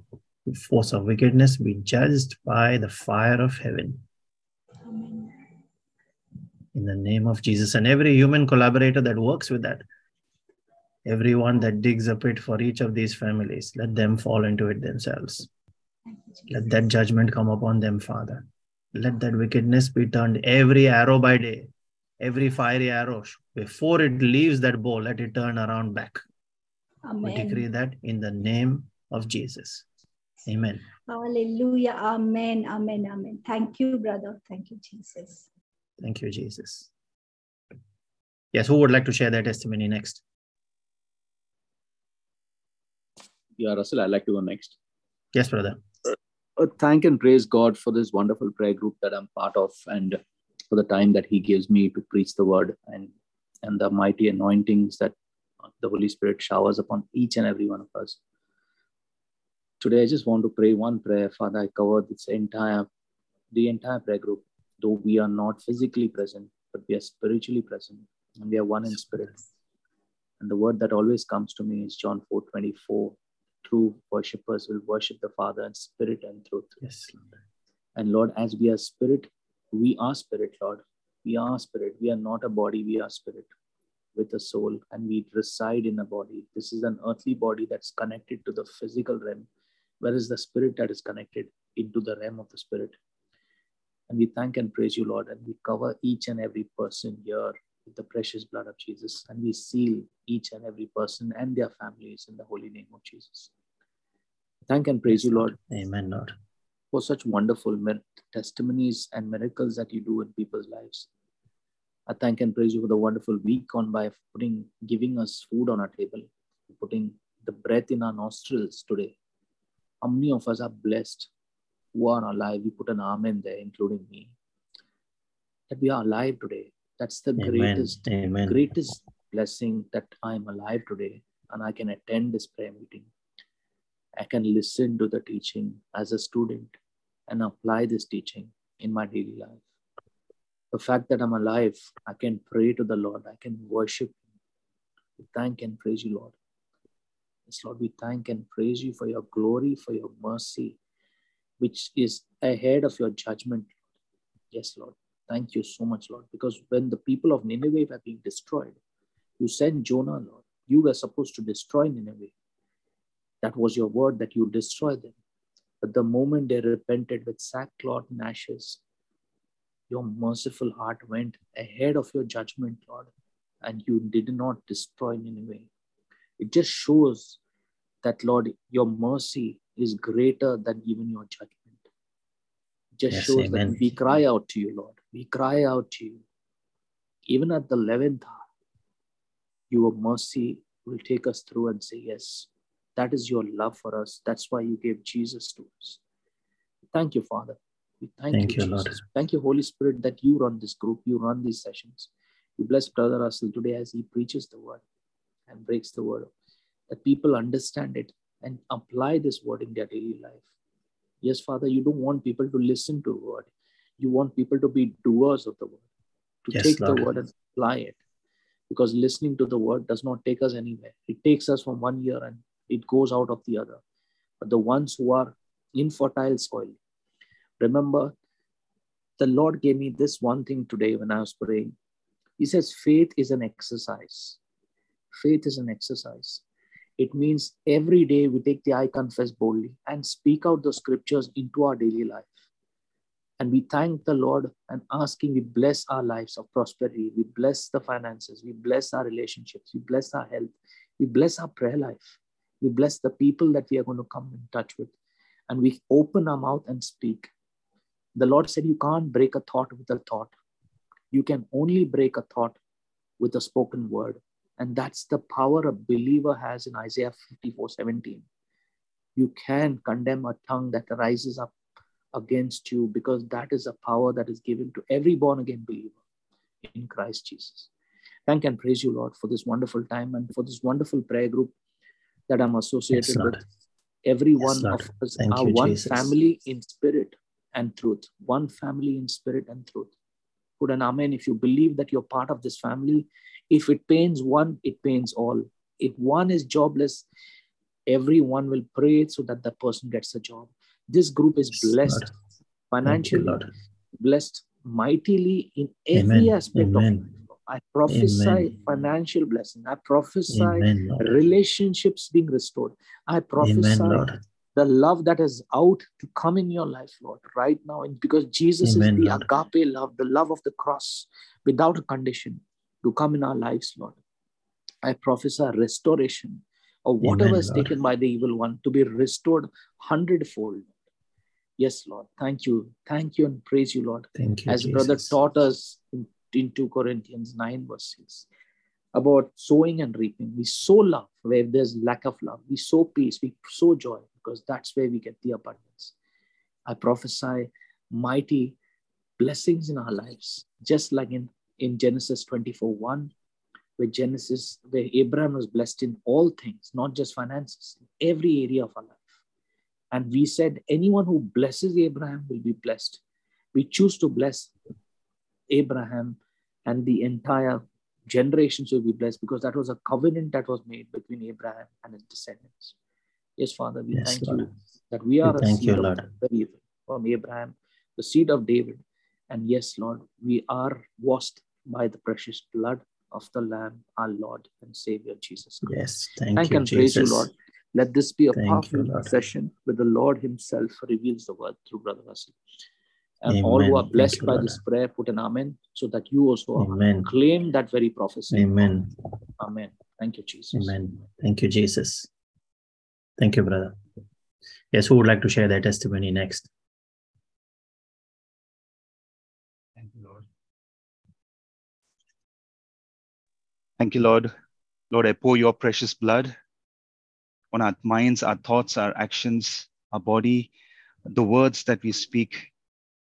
force of wickedness be judged by the fire of heaven. In the name of Jesus. And every human collaborator that works with that, everyone that digs a pit for each of these families, let them fall into it themselves. Let that judgment come upon them, Father. Let that wickedness be turned every arrow by day, every fiery arrow, before it leaves that bow, let it turn around back. Amen. We decree that in the name of Jesus. Amen. Hallelujah. Amen. Amen. Amen. Thank you, brother. Thank you, Jesus. Thank you, Jesus. Yes, who would like to share their testimony next? Yeah, Russell, I'd like to go next. Yes, brother. Uh, thank and praise God for this wonderful prayer group that I'm part of and for the time that He gives me to preach the word and, and the mighty anointings that the Holy Spirit showers upon each and every one of us. Today, I just want to pray one prayer. Father, I cover this entire, the entire prayer group, though we are not physically present, but we are spiritually present and we are one in spirit. And the word that always comes to me is John 4 24 true worshippers will worship the Father in spirit and truth. Yes. And Lord, as we are spirit, we are spirit, Lord. We are spirit. We are not a body, we are spirit with a soul, and we reside in a body. This is an earthly body that's connected to the physical realm, whereas the spirit that is connected into the realm of the spirit. And we thank and praise you, Lord, and we cover each and every person here with the precious blood of Jesus. And we seal each and every person and their families in the holy name of Jesus. Thank and praise you, Lord. Amen, Lord. For such wonderful testimonies and miracles that you do in people's lives. I thank and praise you for the wonderful week gone by putting, giving us food on our table, putting the breath in our nostrils today. How many of us are blessed who are alive? We put an amen there, including me. That we are alive today. That's the Amen. greatest, Amen. greatest blessing that I'm alive today and I can attend this prayer meeting. I can listen to the teaching as a student and apply this teaching in my daily life. The fact that I'm alive, I can pray to the Lord, I can worship Him. We thank and praise you, Lord. Yes, Lord, we thank and praise you for your glory, for your mercy, which is ahead of your judgment. Yes, Lord. Thank you so much, Lord. Because when the people of Nineveh were being destroyed, you sent Jonah, Lord. You were supposed to destroy Nineveh. That was your word that you destroy them. But the moment they repented with sackcloth and ashes, your merciful heart went ahead of your judgment, Lord, and you did not destroy Nineveh. It just shows that, Lord, your mercy is greater than even your judgment. Just yes, shows amen. that we cry out to you, Lord. We cry out to you. Even at the 11th hour, your mercy will take us through and say, Yes, that is your love for us. That's why you gave Jesus to us. Thank you, Father. We thank, thank you, you Lord. Thank you, Holy Spirit, that you run this group, you run these sessions. You bless Brother Russell today as he preaches the word and breaks the word, that people understand it and apply this word in their daily life. Yes, Father, you don't want people to listen to the word you want people to be doers of the word, to yes, take Lord. the word and apply it. Because listening to the word does not take us anywhere. It takes us from one year and it goes out of the other. But the ones who are infertile soil, remember, the Lord gave me this one thing today when I was praying. He says, faith is an exercise. Faith is an exercise. It means every day we take the I confess boldly and speak out the scriptures into our daily life. And we thank the Lord and asking, we bless our lives of prosperity. We bless the finances. We bless our relationships. We bless our health. We bless our prayer life. We bless the people that we are going to come in touch with. And we open our mouth and speak. The Lord said, You can't break a thought with a thought. You can only break a thought with a spoken word. And that's the power a believer has in Isaiah 54 17. You can condemn a tongue that rises up against you because that is a power that is given to every born again believer in Christ Jesus. Thank and praise you, Lord, for this wonderful time and for this wonderful prayer group that I'm associated yes, with. Every yes, one Lord. of us Thank are you, one Jesus. family in spirit and truth. One family in spirit and truth. Put an amen if you believe that you're part of this family. If it pains one, it pains all. If one is jobless, Everyone will pray so that the person gets a job. This group is blessed financially, blessed mightily in every Amen. aspect Amen. of life. I prophesy Amen. financial blessing. I prophesy Amen, relationships being restored. I prophesy Amen, the love that is out to come in your life, Lord, right now. And because Jesus is the agape love, the love of the cross without a condition to come in our lives, Lord. I prophesy restoration of whatever Amen, is Lord. taken by the evil one to be restored hundredfold. Yes, Lord. Thank you. Thank you and praise you, Lord. Thank you. As Jesus. brother taught us in, in 2 Corinthians 9, verse 6 about sowing and reaping. We sow love where there's lack of love. We sow peace. We sow joy because that's where we get the abundance. I prophesy mighty blessings in our lives, just like in, in Genesis 24 1, where Genesis, where Abraham was blessed in all things, not just finances, every area of our life. And we said, anyone who blesses Abraham will be blessed. We choose to bless Abraham and the entire generations will be blessed because that was a covenant that was made between Abraham and his descendants. Yes, Father, we yes, thank Lord. you that we are we a seed you, of from Abraham, the seed of David. And yes, Lord, we are washed by the precious blood of the Lamb, our Lord and Savior Jesus Christ. Yes, thank, thank you, and Jesus. praise you, Lord. Let this be a thank powerful you, session where the Lord Himself reveals the word through Brother Russell. And amen. all who are blessed you, by Lord. this prayer, put an amen so that you also amen. claim that very prophecy. Amen. Amen. Thank you, Jesus. Amen. Thank you, Jesus. Thank you, brother. Yes, who would like to share their testimony next? Thank you, Lord. Lord, I pour your precious blood on our minds, our thoughts, our actions, our body, the words that we speak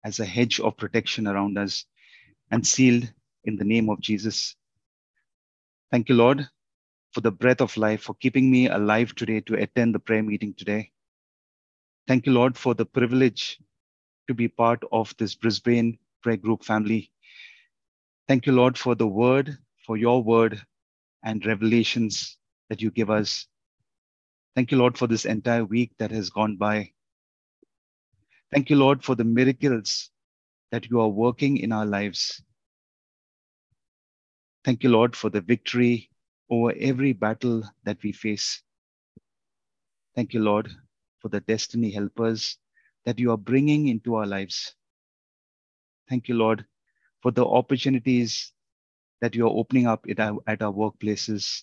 as a hedge of protection around us and sealed in the name of Jesus. Thank you, Lord, for the breath of life, for keeping me alive today to attend the prayer meeting today. Thank you, Lord, for the privilege to be part of this Brisbane prayer group family. Thank you, Lord, for the word, for your word and revelations that you give us. Thank you, Lord, for this entire week that has gone by. Thank you, Lord, for the miracles that you are working in our lives. Thank you, Lord, for the victory over every battle that we face. Thank you, Lord, for the destiny helpers that you are bringing into our lives. Thank you, Lord, for the opportunities that you are opening up at our, at our workplaces.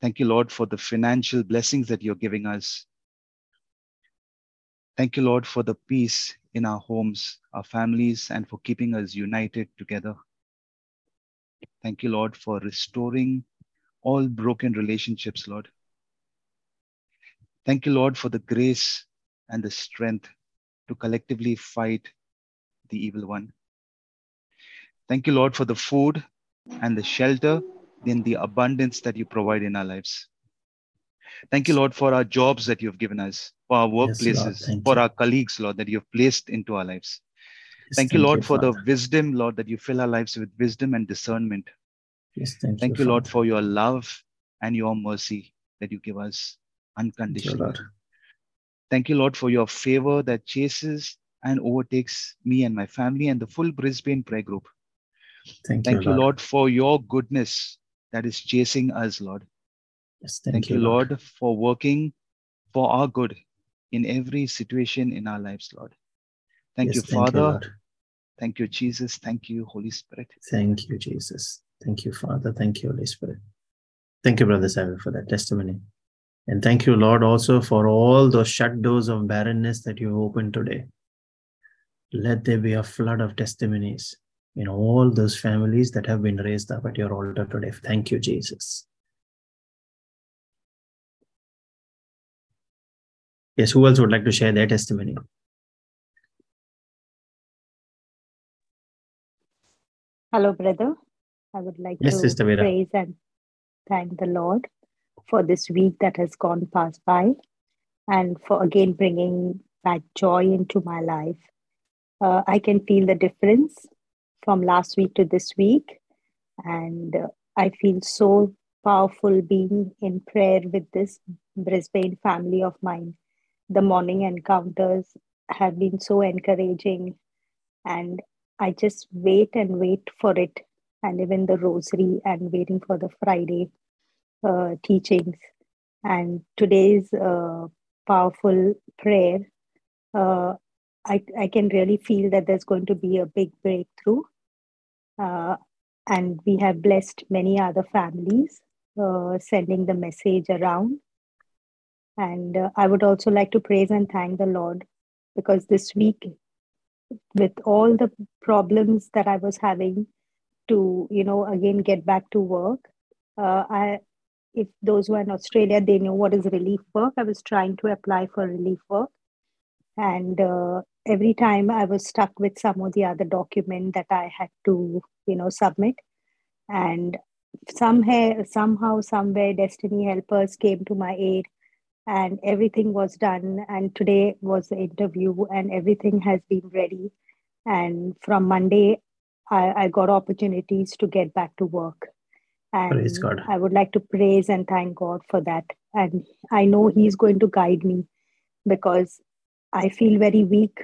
Thank you, Lord, for the financial blessings that you're giving us. Thank you, Lord, for the peace in our homes, our families, and for keeping us united together. Thank you, Lord, for restoring all broken relationships, Lord. Thank you, Lord, for the grace and the strength to collectively fight the evil one. Thank you, Lord, for the food and the shelter in the abundance that you provide in our lives. Thank you, Lord, for our jobs that you've given us, for our workplaces, yes, for you. our colleagues, Lord, that you've placed into our lives. Yes, thank, thank, you, Lord, you, for Father. the wisdom, Lord, that you fill our lives with wisdom and discernment. Yes, thank, thank you, you Lord, for your love and your mercy that you give us unconditionally. Thank you, thank you, Lord, for your favor that chases and overtakes me and my family and the full Brisbane prayer group. Thank, thank you, Lord. Lord, for your goodness that is chasing us, Lord. Yes, thank, thank you, Lord. Lord, for working for our good in every situation in our lives, Lord. Thank yes, you, thank Father. You, thank you, Jesus. Thank you, Holy Spirit. Thank you, Jesus. Thank you, Father. Thank you, Holy Spirit. Thank you, Brother Saville, for that testimony. And thank you, Lord, also for all those shut doors of barrenness that you opened today. Let there be a flood of testimonies in all those families that have been raised up at your altar today. Thank you, Jesus. Yes, who else would like to share their testimony? Hello, brother. I would like yes, to praise and thank the Lord for this week that has gone past by and for again bringing that joy into my life. Uh, I can feel the difference from last week to this week, and uh, I feel so powerful being in prayer with this Brisbane family of mine. The morning encounters have been so encouraging, and I just wait and wait for it, and even the rosary and waiting for the Friday uh, teachings. And today's uh, powerful prayer, uh, I, I can really feel that there's going to be a big breakthrough. Uh, and we have blessed many other families uh, sending the message around. And uh, I would also like to praise and thank the Lord because this week, with all the problems that I was having to, you know, again get back to work, uh, I, if those who are in Australia, they know what is relief work. I was trying to apply for relief work, and uh, every time I was stuck with some of the other document that I had to, you know, submit, and somehow, somehow, somewhere, destiny helpers came to my aid, and everything was done. And today was the interview, and everything has been ready. And from Monday, I, I got opportunities to get back to work and Praise God. I would like to praise and thank God for that. And I know He's going to guide me because I feel very weak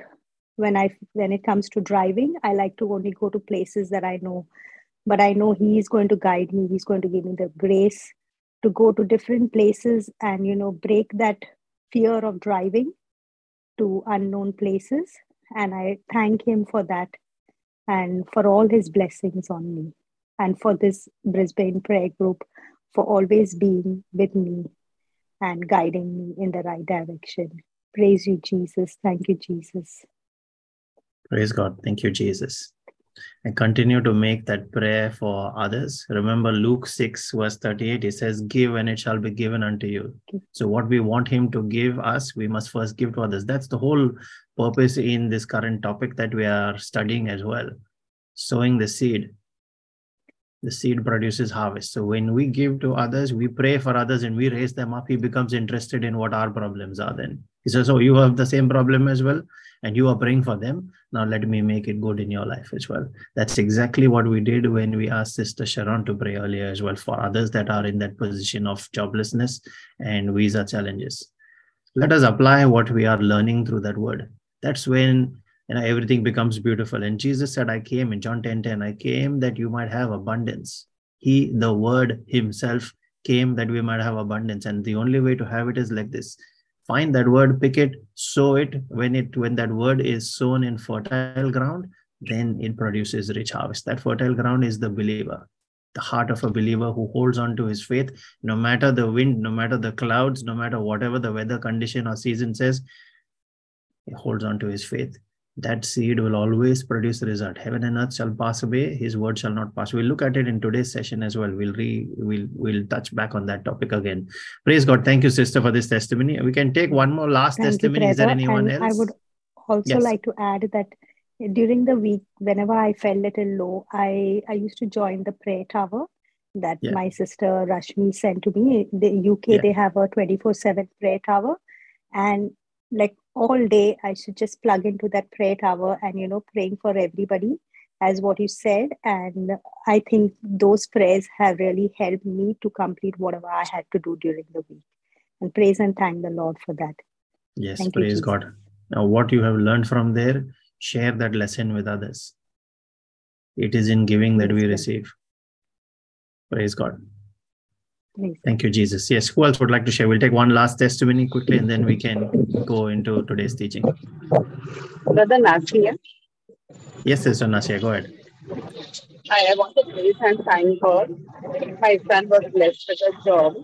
when I when it comes to driving. I like to only go to places that I know, but I know He is going to guide me. He's going to give me the grace to go to different places and you know break that fear of driving to unknown places. And I thank Him for that and for all His blessings on me and for this Brisbane prayer group for always being with me and guiding me in the right direction. Praise you, Jesus. Thank you, Jesus. Praise God. Thank you, Jesus. And continue to make that prayer for others. Remember Luke 6, verse 38, it says, Give and it shall be given unto you. So, what we want Him to give us, we must first give to others. That's the whole purpose in this current topic that we are studying as well. Sowing the seed the seed produces harvest. So when we give to others, we pray for others and we raise them up, he becomes interested in what our problems are then. He says, Oh, you have the same problem as well, and you are praying for them. Now let me make it good in your life as well. That's exactly what we did when we asked Sister Sharon to pray earlier as well for others that are in that position of joblessness and visa challenges. Let us apply what we are learning through that word. That's when you know everything becomes beautiful and jesus said i came in john 10 10 i came that you might have abundance he the word himself came that we might have abundance and the only way to have it is like this find that word pick it sow it. When it when that word is sown in fertile ground then it produces rich harvest. That fertile ground is the believer the heart of a believer who holds on to his faith. No matter the wind no matter the clouds no matter whatever the weather condition or season says he holds on to his faith that seed will always produce a result. Heaven and earth shall pass away, his word shall not pass. We'll look at it in today's session as well. We'll re we'll we'll touch back on that topic again. Praise God. Thank you, sister, for this testimony. We can take one more last Thank testimony. You, Is there anyone and else? I would also Yes. like to add that during the week, whenever I felt a little low, I, I used to join the prayer tower that Yeah. my sister Rashmi sent to me. The UK, Yeah. they have a 24-7 prayer tower. And like all day, I should just plug into that prayer tower and, you know, praying for everybody as what you said. And I think those prayers have really helped me to complete whatever I had to do during the week. And praise and thank the Lord for that. Yes, Thank praise Jesus. God. Now, what you have learned from there, share that lesson with others. It is in giving that we receive. Praise God. Praise Thank you, Jesus. Yes, who else would like to share? We'll take one last testimony quickly and then we can go into today's teaching. Brother Nasia, Yes, Sister Nasia, go ahead. I I want to praise and thank God. My son was blessed with a job.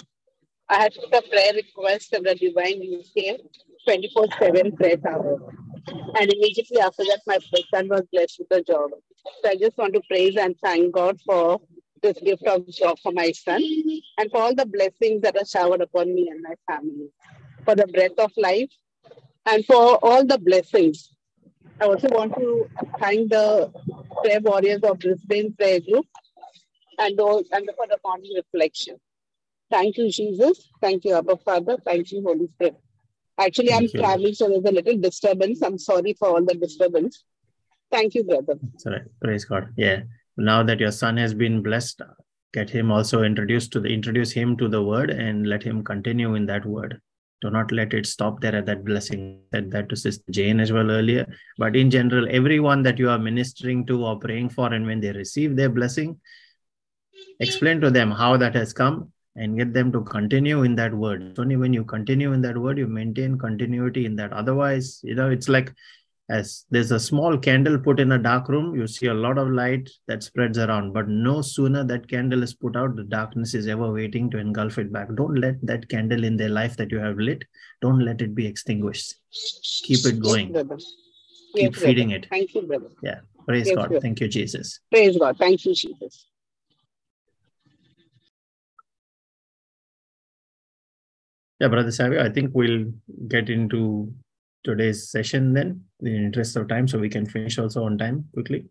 I had put a prayer request of the Divine UK 24 7 prayer tower. And immediately after that, my son was blessed with a job. So I just want to praise and thank God for this gift of job for my son and for all the blessings that are showered upon me and my family, for the breath of life, and for all the blessings. I also want to thank the prayer warriors of Brisbane Prayer Group and, all, and for the morning reflection. Thank you, Jesus. Thank you, Abba Father. Thank you, Holy Spirit. Actually, I'm you. traveling, so there's a little disturbance. I'm sorry for all the disturbance. Thank you, brother. That's all right. Praise God. Yeah. Now that your son has been blessed, get him also introduced to the introduce him to the word and let him continue in that word. Do not let it stop there at that blessing. Said that to sister jane as well earlier. But in general everyone that you are ministering to or praying for and when they receive their blessing explain to them how that has come and get them to continue in that word. Only when you continue in that word you maintain continuity in that. Otherwise you know it's like as there's a small candle put in a dark room you see a lot of light that spreads around but no sooner that candle is put out the darkness is ever waiting to engulf it back don't let that candle in their life that you have lit don't let it be extinguished keep it going Yes, keep yes, feeding brother. it Thank you, brother. yeah praise Yes, god brother. thank you jesus Praise God. Thank you, Jesus. yeah brother savio i think we'll get into today's session then in the interest of time so we can finish also on time quickly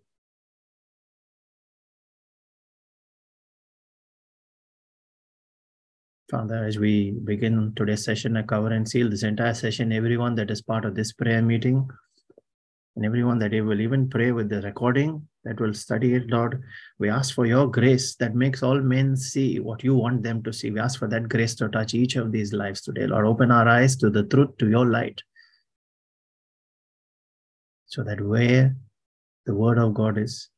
Father, as we begin today's session, I cover and seal this entire session, everyone that is part of this prayer meeting, and everyone that will even pray with the recording, that will study it, Lord. We ask for your grace that makes all men see what you want them to see. We ask for that grace to touch each of these lives today, Lord. Open our eyes to the truth, to your light, so that where the word of God is,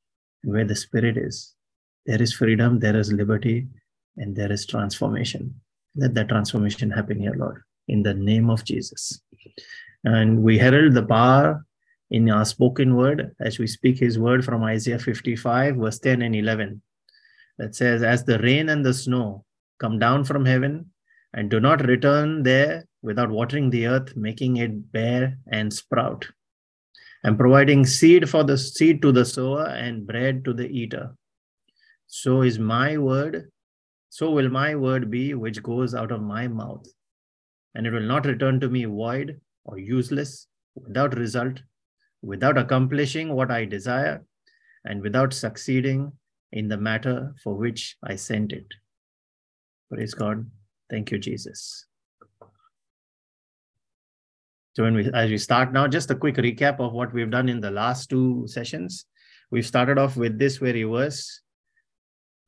where the Spirit is, there is freedom, there is liberty, and there is transformation. Let that transformation happen here, Lord, in the name of Jesus. And we herald the power in our spoken word as we speak his word from Isaiah 55, verse 10 and 11. That says, As the rain and the snow come down from heaven and do not return there without watering the earth, making it bare and sprout, and providing seed for the seed to the sower and bread to the eater. So is my word so will my word be which goes out of my mouth. And it will not return to me void or useless, without result, without accomplishing what I desire, and without succeeding in the matter for which I sent it. Praise God. Thank you, Jesus. So when we as we start now, just a quick recap of what we've done in the last two sessions. We've started off with this very verse,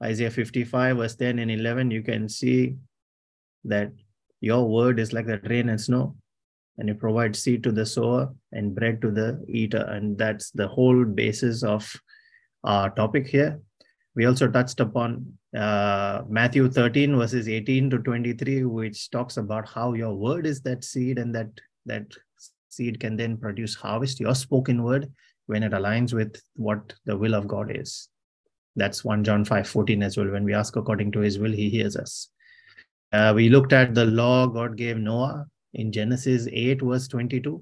Isaiah 55, verse 10 and 11, you can see that your word is like the rain and snow, and you provide seed to the sower and bread to the eater. And that's the whole basis of our topic here. We also touched upon uh, Matthew 13, verses 18 to 23, which talks about how your word is that seed, and that that seed can then produce harvest, your spoken word, when it aligns with what the will of God is. That's 1 John 5 14 as well. When we ask according to his will, he hears us. Uh, we looked at the law God gave Noah in Genesis 8, verse 22,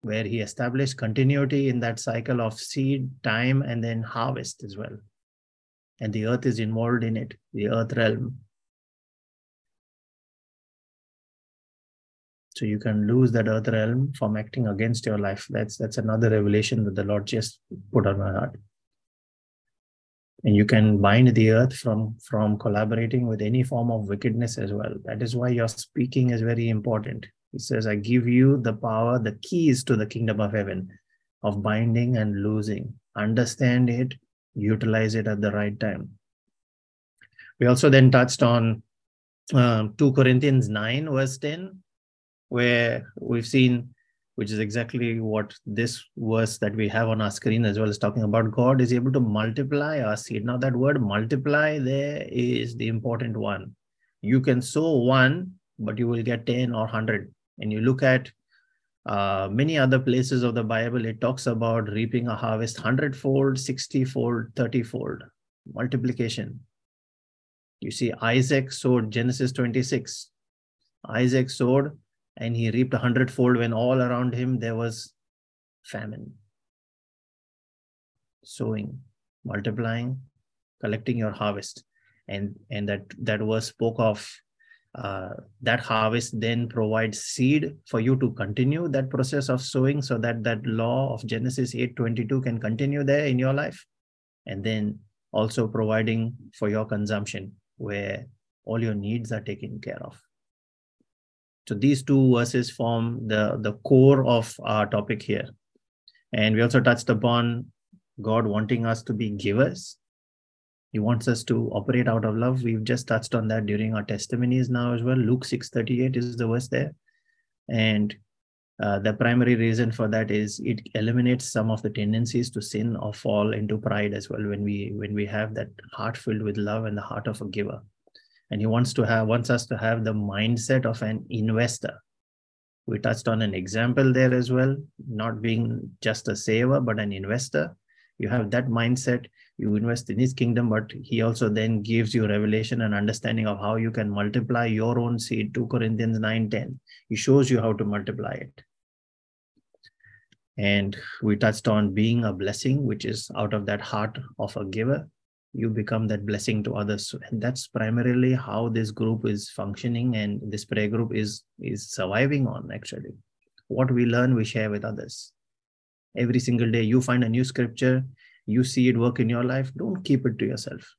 where he established continuity in that cycle of seed, time, and then harvest as well. And the earth is involved in it, the earth realm. So you can lose that earth realm from acting against your life. That's that's another revelation that the Lord just put on my heart. And you can bind the earth from from collaborating with any form of wickedness as well. That is why your speaking is very important. He says i give you the power the keys to the kingdom of heaven of binding and losing. Understand it utilize it at the right time. We also then touched on um, 2 corinthians 9 verse 10 where we've seen which is exactly what this verse that we have on our screen as well is talking about. God is able to multiply our seed. Now, that word multiply there is the important one. You can sow one, but you will get 10 or 100. And you look at uh, many other places of the Bible, it talks about reaping a harvest 100 fold, 60 fold, 30 fold, multiplication. You see, Isaac sowed Genesis 26. Isaac sowed and he reaped a hundredfold when all around him there was famine. Sowing, multiplying, collecting your harvest. And, and that, that verse spoke of uh, that harvest then provides seed for you to continue that process of sowing so that that law of Genesis 8.22 can continue there in your life. And then also providing for your consumption where all your needs are taken care of. So these two verses form the, the core of our topic here. And we also touched upon God wanting us to be givers He wants us to operate out of love. We've just touched on that during our testimonies now as well. Luke 6:38 is the verse there. And uh, the primary reason for that is it eliminates some of the tendencies to sin or fall into pride as well when we when we have that heart filled with love and the heart of a giver and he wants to have wants us to have the mindset of an investor. We touched on an example there as well not being just a saver but an investor. You have that mindset you invest in his kingdom but he also then gives you revelation and understanding of how you can multiply your own seed 2 corinthians 9 10 he shows you how to multiply it. And we touched on being a blessing, which is out of that heart of a giver, you become that blessing to others. And that's primarily how this group is functioning and this prayer group is, is surviving on actually. What we learn, we share with others. Every single day, you find a new scripture, you see it work in your life, don't keep it to yourself.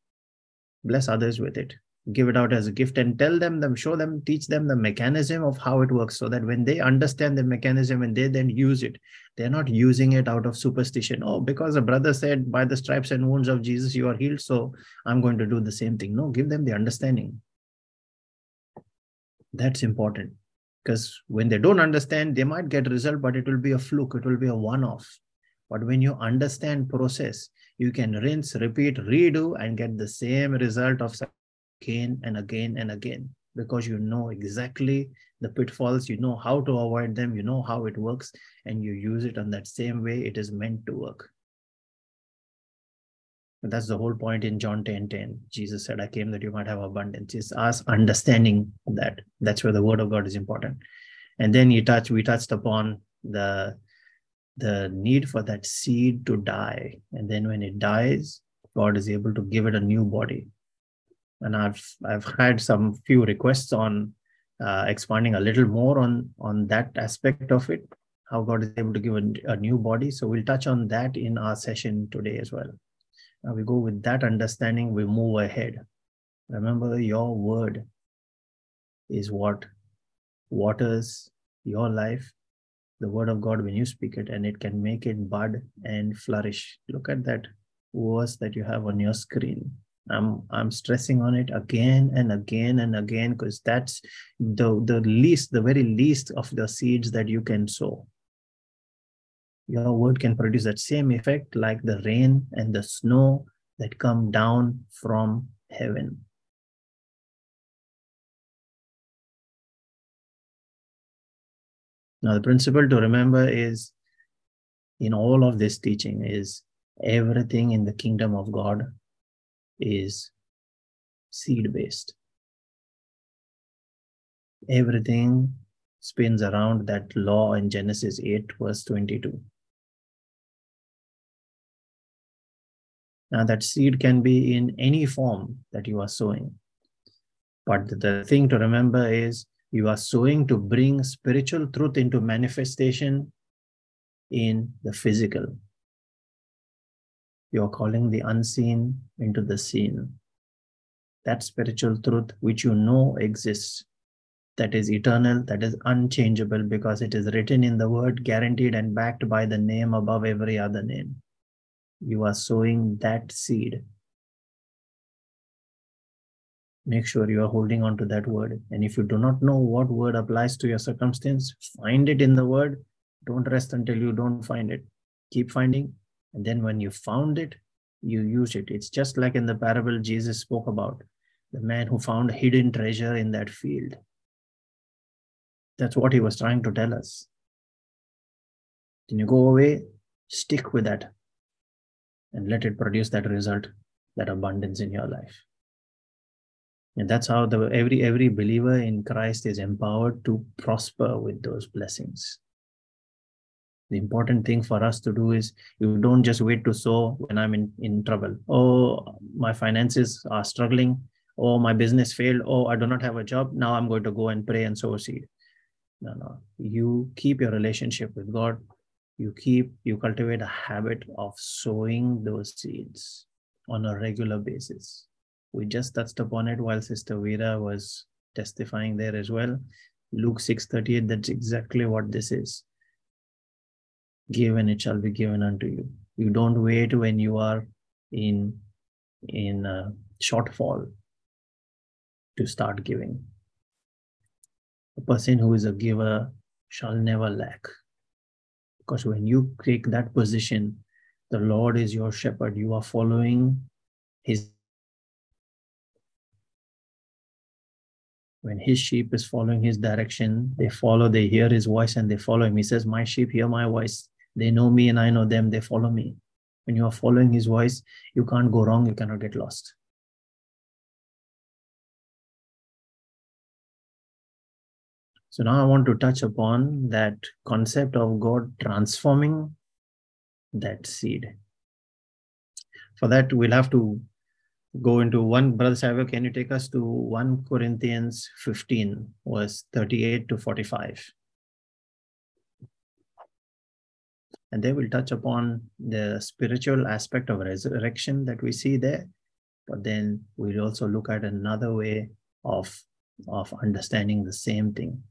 Bless others with it give it out as a gift and tell them them show them teach them the mechanism of how it works so that when they understand the mechanism and they then use it they're not using it out of superstition. Oh because a brother said by the stripes and wounds of jesus you are healed so i'm going to do the same thing. No give them the understanding. That's important. Because when they don't understand they might get result but it will be a fluke it will be a one off but when you understand process you can rinse repeat redo and get the same result of again and again and again because you know exactly the pitfalls, you know how to avoid them, you know how it works, and you use it on that same way it is meant to work. That's the whole point in John 10 10. Jesus said, I came that you might have abundance. It's us understanding that. That's where the word of God is important. And then you touch, we touched upon the the need for that seed to die. And then when it dies, God is able to give it a new body and I've I've had some few requests on uh, expanding a little more on on that aspect of it, how God is able to give a, a new body. So we'll touch on that in our session today as well. Now we go with that understanding, we move ahead. Remember, your word is what waters your life, the word of God when you speak it, and it can make it bud and flourish. Look at that verse that you have on your screen. I'm I'm stressing on it again and again and again because that's the the least, the very least of the seeds that you can sow. Your word can produce that same effect like the rain and the snow that come down from heaven. Now, the principle to remember is in all of this teaching is everything in the kingdom of God is seed based. Everything spins around that law in Genesis 8, verse 22. Now, that seed can be in any form that you are sowing. But the thing to remember is you are sowing to bring spiritual truth into manifestation in the physical. You're calling the unseen into the seen. That spiritual truth which you know exists, that is eternal, that is unchangeable because it is written in the word, guaranteed and backed by the name above every other name. You are sowing that seed. Make sure you are holding on to that word. And if you do not know what word applies to your circumstance, find it in the word. Don't rest until you don't find it. Keep finding, and then when you found it, you use it. It's just like in the parable Jesus spoke about the man who found hidden treasure in that field. That's what he was trying to tell us. When you go away, stick with that and let it produce that result, that abundance in your life. And that's how the every every believer in Christ is empowered to prosper with those blessings the important thing for us to do is you don't just wait to sow when i'm in, in trouble. Oh my finances are struggling. Oh my business failed. Oh i do not have a job. Now i'm going to go and pray and sow a seed. No no. You keep your relationship with god. You keep you cultivate a habit of sowing those seeds on a regular basis. We just touched upon it while sister vera was testifying there as well. Luke 638 that's exactly what this is give and it shall be given unto you. You don't wait when you are in in a shortfall to start giving. A person who is a giver shall never lack. Because when you take that position, the Lord is your shepherd. You are following his. When his sheep is following his direction, they follow, they hear his voice and they follow him. He says, My sheep hear my voice. They know me and I know them. They follow me. When you are following his voice, you can't go wrong. You cannot get lost. So now I want to touch upon that concept of God transforming that seed. For that, we'll have to go into one. Brother Savio, can you take us to 1 Corinthians 15, verse 38 to 45? And they will touch upon the spiritual aspect of resurrection that we see there. But then we'll also look at another way of, of understanding the same thing.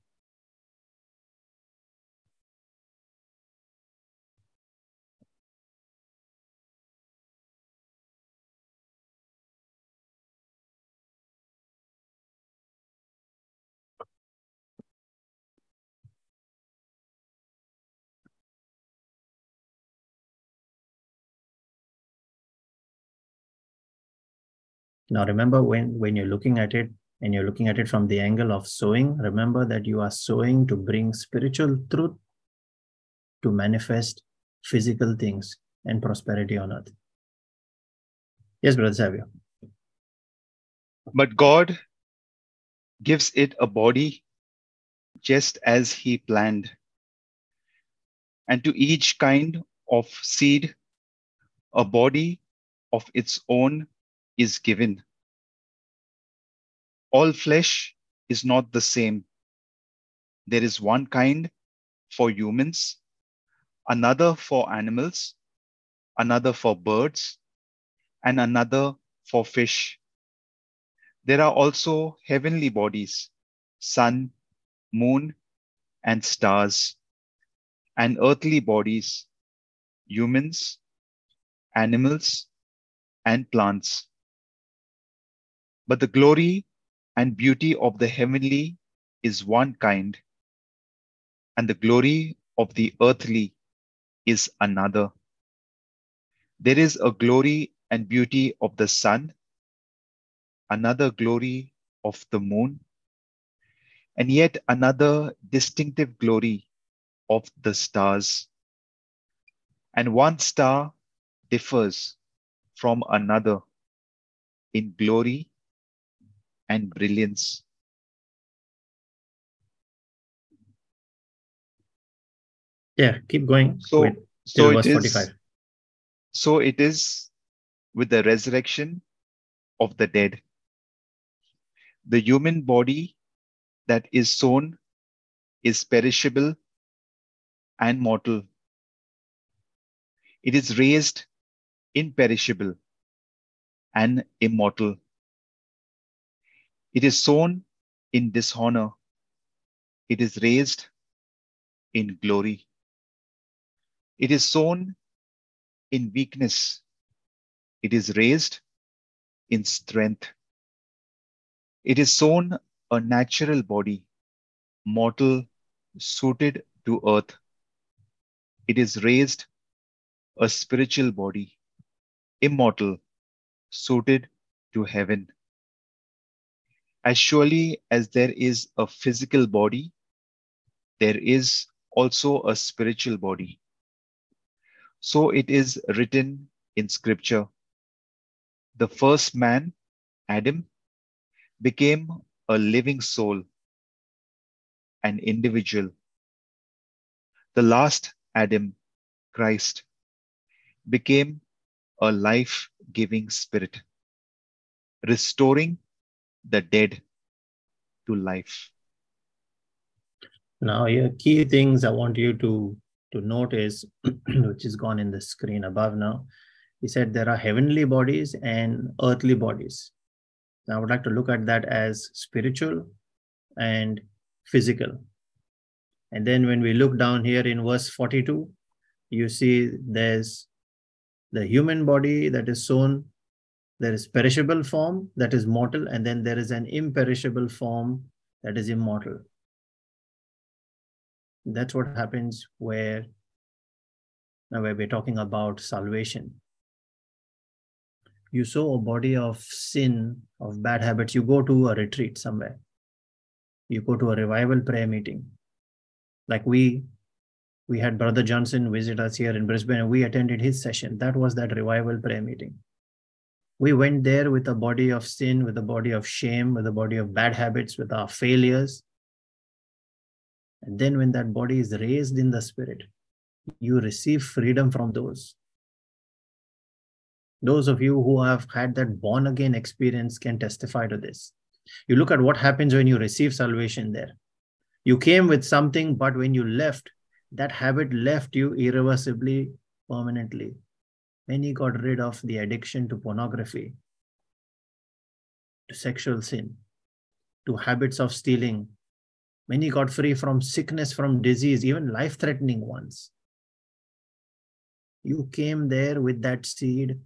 Now remember when, when you're looking at it and you're looking at it from the angle of sowing, remember that you are sowing to bring spiritual truth to manifest physical things and prosperity on earth. Yes, Brother Savio. But God gives it a body just as He planned. And to each kind of seed, a body of its own is given. All flesh is not the same. There is one kind for humans, another for animals, another for birds, and another for fish. There are also heavenly bodies, sun, moon, and stars, and earthly bodies, humans, animals, and plants. But the glory and beauty of the heavenly is one kind, and the glory of the earthly is another. There is a glory and beauty of the sun, another glory of the moon, and yet another distinctive glory of the stars. And one star differs from another in glory and brilliance. Yeah, keep going. So, Wait, so it is, 45. so it is with the resurrection of the dead. The human body that is sown is perishable and mortal. It is raised imperishable and immortal. It is sown in dishonor. It is raised in glory. It is sown in weakness. It is raised in strength. It is sown a natural body, mortal, suited to earth. It is raised a spiritual body, immortal, suited to heaven. As surely as there is a physical body, there is also a spiritual body. So it is written in scripture the first man, Adam, became a living soul, an individual. The last Adam, Christ, became a life giving spirit, restoring the dead to life. Now, here key things I want you to to notice, which is gone in the screen above now. He said there are heavenly bodies and earthly bodies. Now, I would like to look at that as spiritual and physical. And then when we look down here in verse 42, you see there's the human body that is sown There is perishable form that is mortal, and then there is an imperishable form that is immortal. That's what happens where now where we're talking about salvation. You sow a body of sin, of bad habits, you go to a retreat somewhere. You go to a revival prayer meeting. Like we we had Brother Johnson visit us here in Brisbane and we attended his session. That was that revival prayer meeting. We went there with a body of sin, with a body of shame, with a body of bad habits, with our failures. And then when that body is raised in the spirit, you receive freedom from those. Those of you who have had that born again experience can testify to this. You look at what happens when you receive salvation there. You came with something, but when you left, that habit left you irreversibly, permanently. Many got rid of the addiction to pornography, to sexual sin, to habits of stealing. Many got free from sickness, from disease, even life threatening ones. You came there with that seed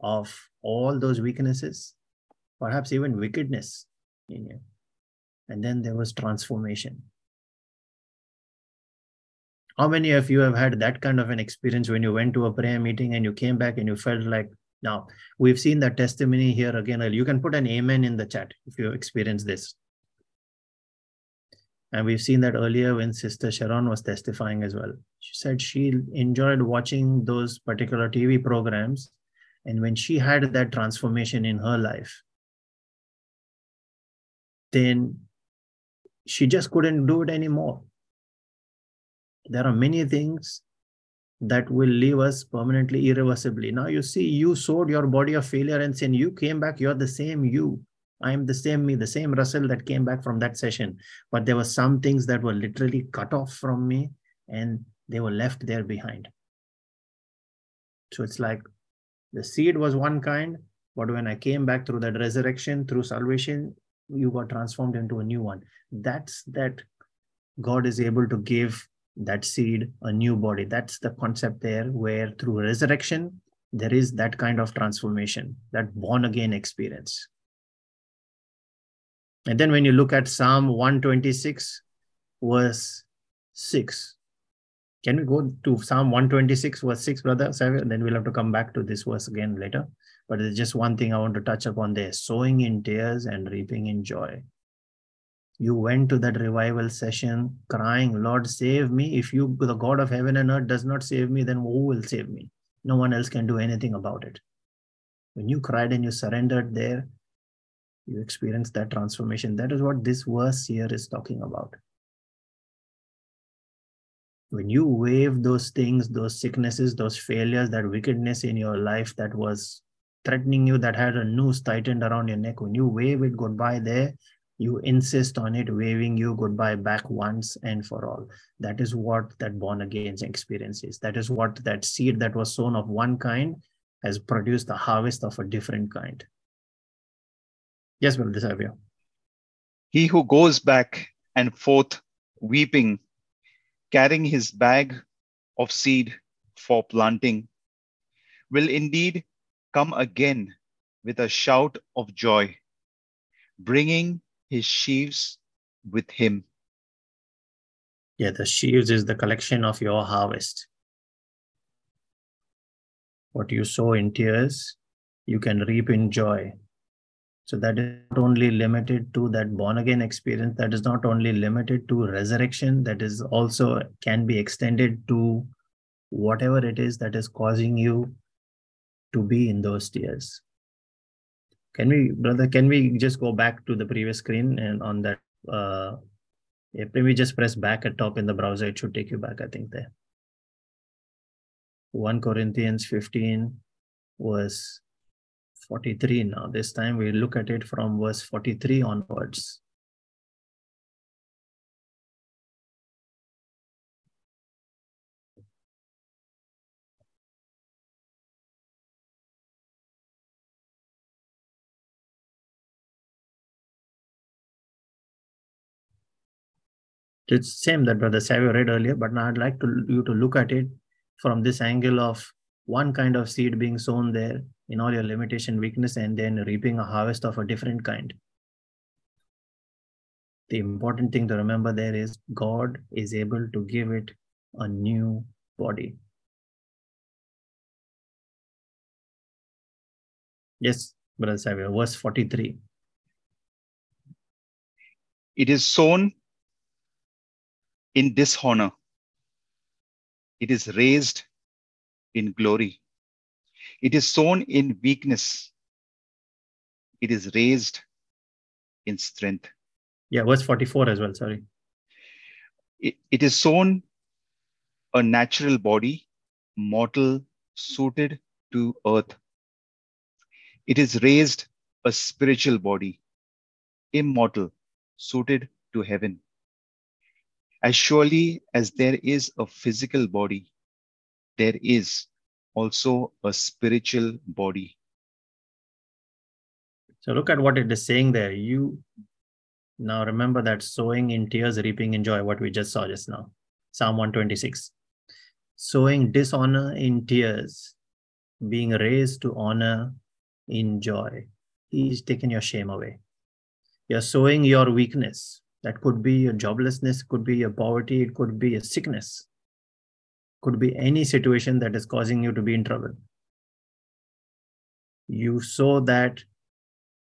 of all those weaknesses, perhaps even wickedness in you. And then there was transformation. How many of you have had that kind of an experience when you went to a prayer meeting and you came back and you felt like, now we've seen that testimony here again. You can put an amen in the chat if you experience this. And we've seen that earlier when Sister Sharon was testifying as well. She said she enjoyed watching those particular TV programs. And when she had that transformation in her life, then she just couldn't do it anymore there are many things that will leave us permanently irreversibly. Now you see you sowed your body of failure and sin you came back you're the same you. I am the same me the same russell that came back from that session. But there were some things that were literally cut off from me and they were left there behind. So it's like the seed was one kind but when i came back through that resurrection through salvation you got transformed into a new one. That's that god is able to give that seed a new body. That's the concept there, where through resurrection, there is that kind of transformation, that born again experience. And then when you look at Psalm 126, verse 6, can we go to Psalm 126, verse 6, brother? Seven, then we'll have to come back to this verse again later. But there's just one thing I want to touch upon there sowing in tears and reaping in joy you went to that revival session crying, Lord, save me. If you, the God of heaven and earth, does not save me, then who will save me? No one else can do anything about it. When you cried and you surrendered there, you experienced that transformation. That is what this verse here is talking about. When you wave those things, those sicknesses, those failures, that wickedness in your life that was threatening you, that had a noose tightened around your neck, when you wave it goodbye there, you insist on it waving you goodbye back once and for all. That is what that born again experience is. That is what that seed that was sown of one kind has produced a harvest of a different kind. Yes brother Savio. he who goes back and forth weeping carrying his bag of seed for planting will indeed come again with a shout of joy bringing his sheaves with him. Yeah, the sheaves is the collection of your harvest. What you sow in tears, you can reap in joy. So that is not only limited to that born again experience, that is not only limited to resurrection, that is also can be extended to whatever it is that is causing you to be in those tears. Can we, brother, can we just go back to the previous screen and on that, uh, if we just press back at top in the browser, it should take you back, I think there. 1 Corinthians 15 was 43 now. This time we look at it from verse 43 onwards. It's same that Brother Savio read earlier, but now I'd like to you to look at it from this angle of one kind of seed being sown there, in all your limitation, weakness, and then reaping a harvest of a different kind. The important thing to remember there is God is able to give it a new body. Yes, Brother Savio, verse 43. It is sown in dishonor, it is raised in glory. It is sown in weakness, it is raised in strength. Yeah, verse 44 as well, sorry. It, it is sown a natural body, mortal, suited to earth. It is raised a spiritual body, immortal, suited to heaven. As surely as there is a physical body, there is also a spiritual body. So look at what it is saying there. You now remember that sowing in tears, reaping in joy, what we just saw just now. Psalm 126. Sowing dishonor in tears, being raised to honor in joy. He's taken your shame away. You're sowing your weakness. That could be your joblessness, could be your poverty, it could be a sickness, could be any situation that is causing you to be in trouble. You saw that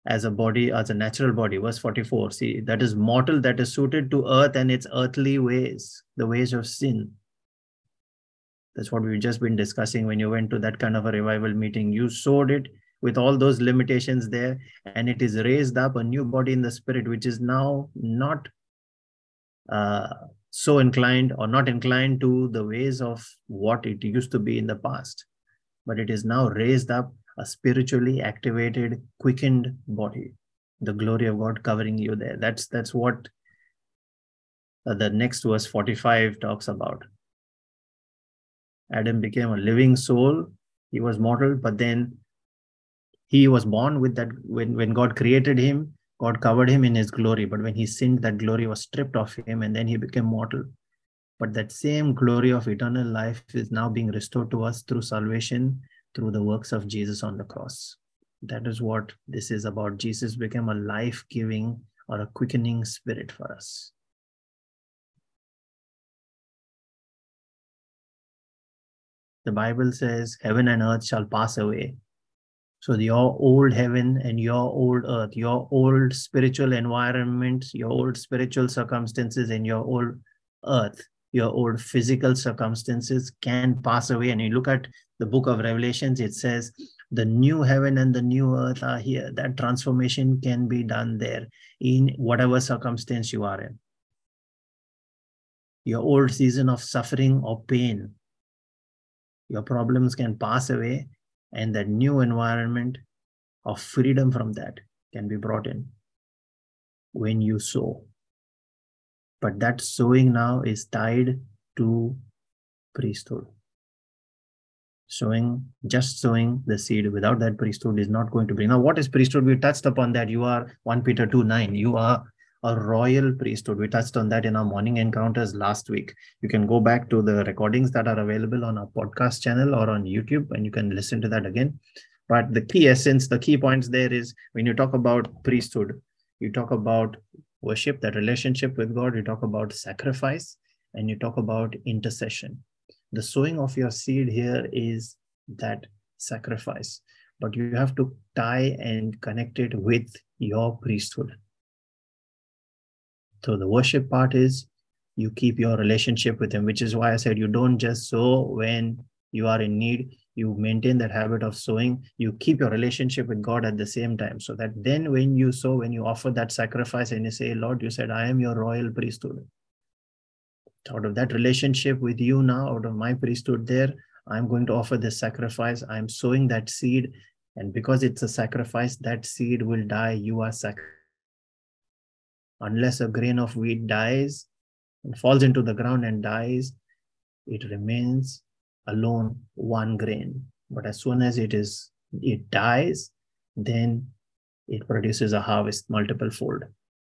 as a body, as a natural body. Verse 44 see, that is mortal, that is suited to earth and its earthly ways, the ways of sin. That's what we've just been discussing when you went to that kind of a revival meeting. You sowed it with all those limitations there, and it is raised up a new body in the spirit, which is now not uh, so inclined or not inclined to the ways of what it used to be in the past, but it is now raised up a spiritually activated, quickened body. The glory of God covering you there. That's that's what uh, the next verse 45 talks about. Adam became a living soul. He was mortal, but then he was born with that when, when God created him, God covered him in his glory. But when he sinned, that glory was stripped of him and then he became mortal. But that same glory of eternal life is now being restored to us through salvation, through the works of Jesus on the cross. That is what this is about. Jesus became a life giving or a quickening spirit for us. The Bible says, Heaven and earth shall pass away, so your old heaven and your old earth, your old spiritual environment, your old spiritual circumstances, and your old earth, your old physical circumstances can pass away. And you look at the book of Revelations, it says the new heaven and the new earth are here. That transformation can be done there in whatever circumstance you are in. Your old season of suffering or pain, your problems can pass away and that new environment of freedom from that can be brought in when you sow. But that sowing now is tied to priesthood. Sowing, just sowing the seed without that priesthood is not going to bring. Now, what is priesthood? We touched upon that. You are 1 Peter 2 9. You are a royal priesthood. We touched on that in our morning encounters last week. You can go back to the recordings that are available on our podcast channel or on YouTube and you can listen to that again. But the key essence, the key points there is when you talk about priesthood, you talk about worship, that relationship with God, you talk about sacrifice, and you talk about intercession. The sowing of your seed here is that sacrifice, but you have to tie and connect it with your priesthood so the worship part is you keep your relationship with him, which is why I said you don't just sow when you are in need. You maintain that habit of sowing. You keep your relationship with God at the same time. So that then when you sow, when you offer that sacrifice and you say, Lord, you said, I am your royal priesthood. Out of that relationship with you now, out of my priesthood there, I'm going to offer this sacrifice. I'm sowing that seed. And because it's a sacrifice, that seed will die. You are sacrificed unless a grain of wheat dies and falls into the ground and dies, it remains alone one grain. But as soon as it is it dies, then it produces a harvest multiple fold.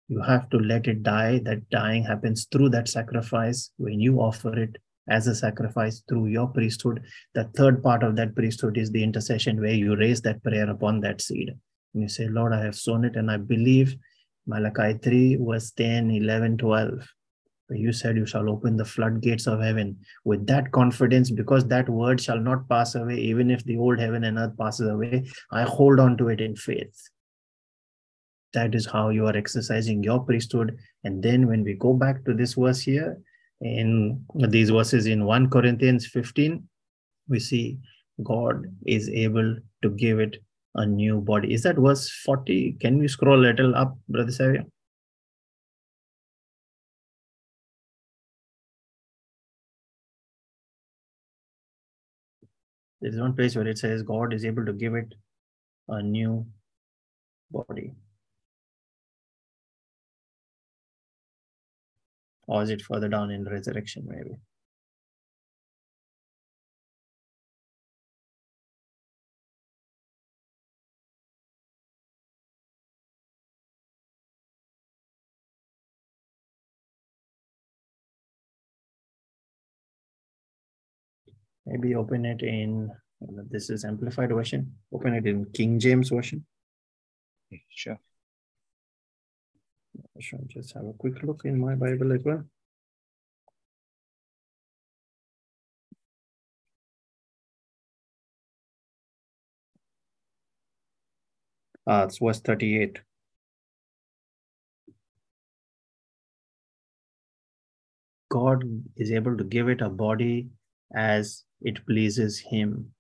You have to let it die. That dying happens through that sacrifice when you offer it as a sacrifice through your priesthood. The third part of that priesthood is the intercession where you raise that prayer upon that seed. And you say, Lord, I have sown it and I believe Malachi 3, verse 10, 11, 12. You said you shall open the floodgates of heaven with that confidence because that word shall not pass away, even if the old heaven and earth passes away. I hold on to it in faith. That is how you are exercising your priesthood. And then when we go back to this verse here, in these verses in 1 Corinthians 15, we see God is able to give it a new body. Is that verse 40? Can we scroll a little up, Brother Savio? There is one place where it says God is able to give it a new body. Or is it further down in resurrection, maybe? Maybe open it in, this is amplified version. Open it in King James version. Sure. Sure, just have a quick look in my Bible as well. Ah, it's verse 38. God is able to give it a body as it pleases Him.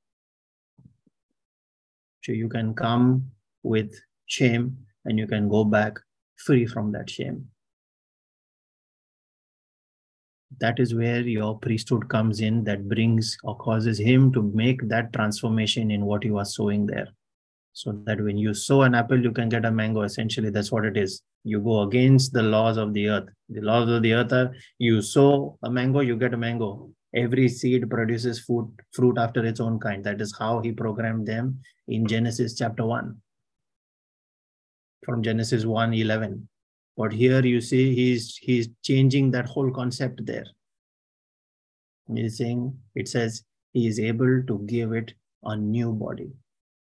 So you can come with shame and you can go back free from that shame. That is where your priesthood comes in, that brings or causes Him to make that transformation in what you are sowing there. So that when you sow an apple, you can get a mango. Essentially, that's what it is. You go against the laws of the earth. The laws of the earth are you sow a mango, you get a mango every seed produces food, fruit after its own kind. That is how he programmed them in Genesis chapter 1. From Genesis 1 11. But here you see he's he's changing that whole concept there. He's saying it says he is able to give it a new body.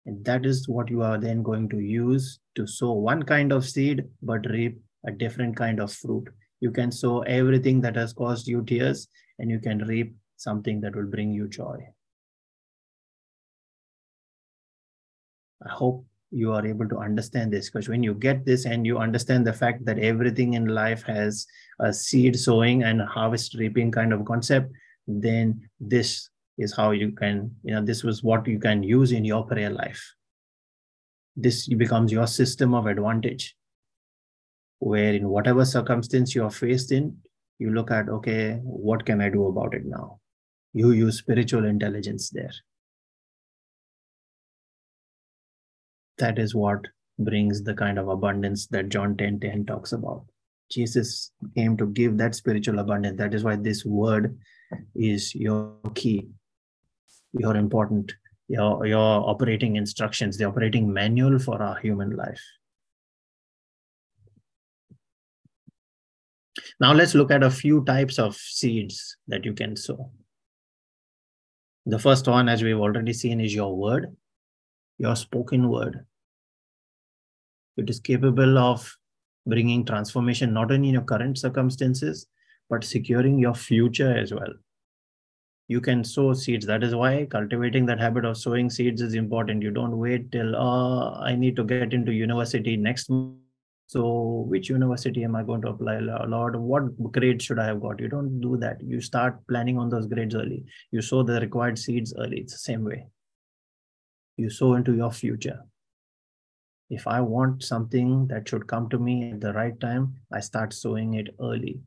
And that is what you are then going to use to sow one kind of seed, but reap a different kind of fruit. You can sow everything that has caused you tears and you can reap something that will bring you joy. I hope you are able to understand this because when you get this and you understand the fact that everything in life has a seed sowing and harvest reaping kind of concept, then this is how you can, you know, this was what you can use in your prayer life. This becomes your system of advantage, where in whatever circumstance you are faced in, you look at, okay, what can I do about it now? You use spiritual intelligence there. That is what brings the kind of abundance that John 10 10 talks about. Jesus came to give that spiritual abundance. That is why this word is your key, your important, your, your operating instructions, the operating manual for our human life. Now let's look at a few types of seeds that you can sow. The first one, as we've already seen, is your word, your spoken word. It is capable of bringing transformation not only in your current circumstances, but securing your future as well. You can sow seeds. That is why cultivating that habit of sowing seeds is important. You don't wait till, oh, I need to get into university next month so which university am I going to apply? a Lord, what grade should I have got? You don't do that. You start planning on those grades early. You sow the required seeds early. It's the same way. You sow into your future. If I want something that should come to me at the right time, I start sowing it early.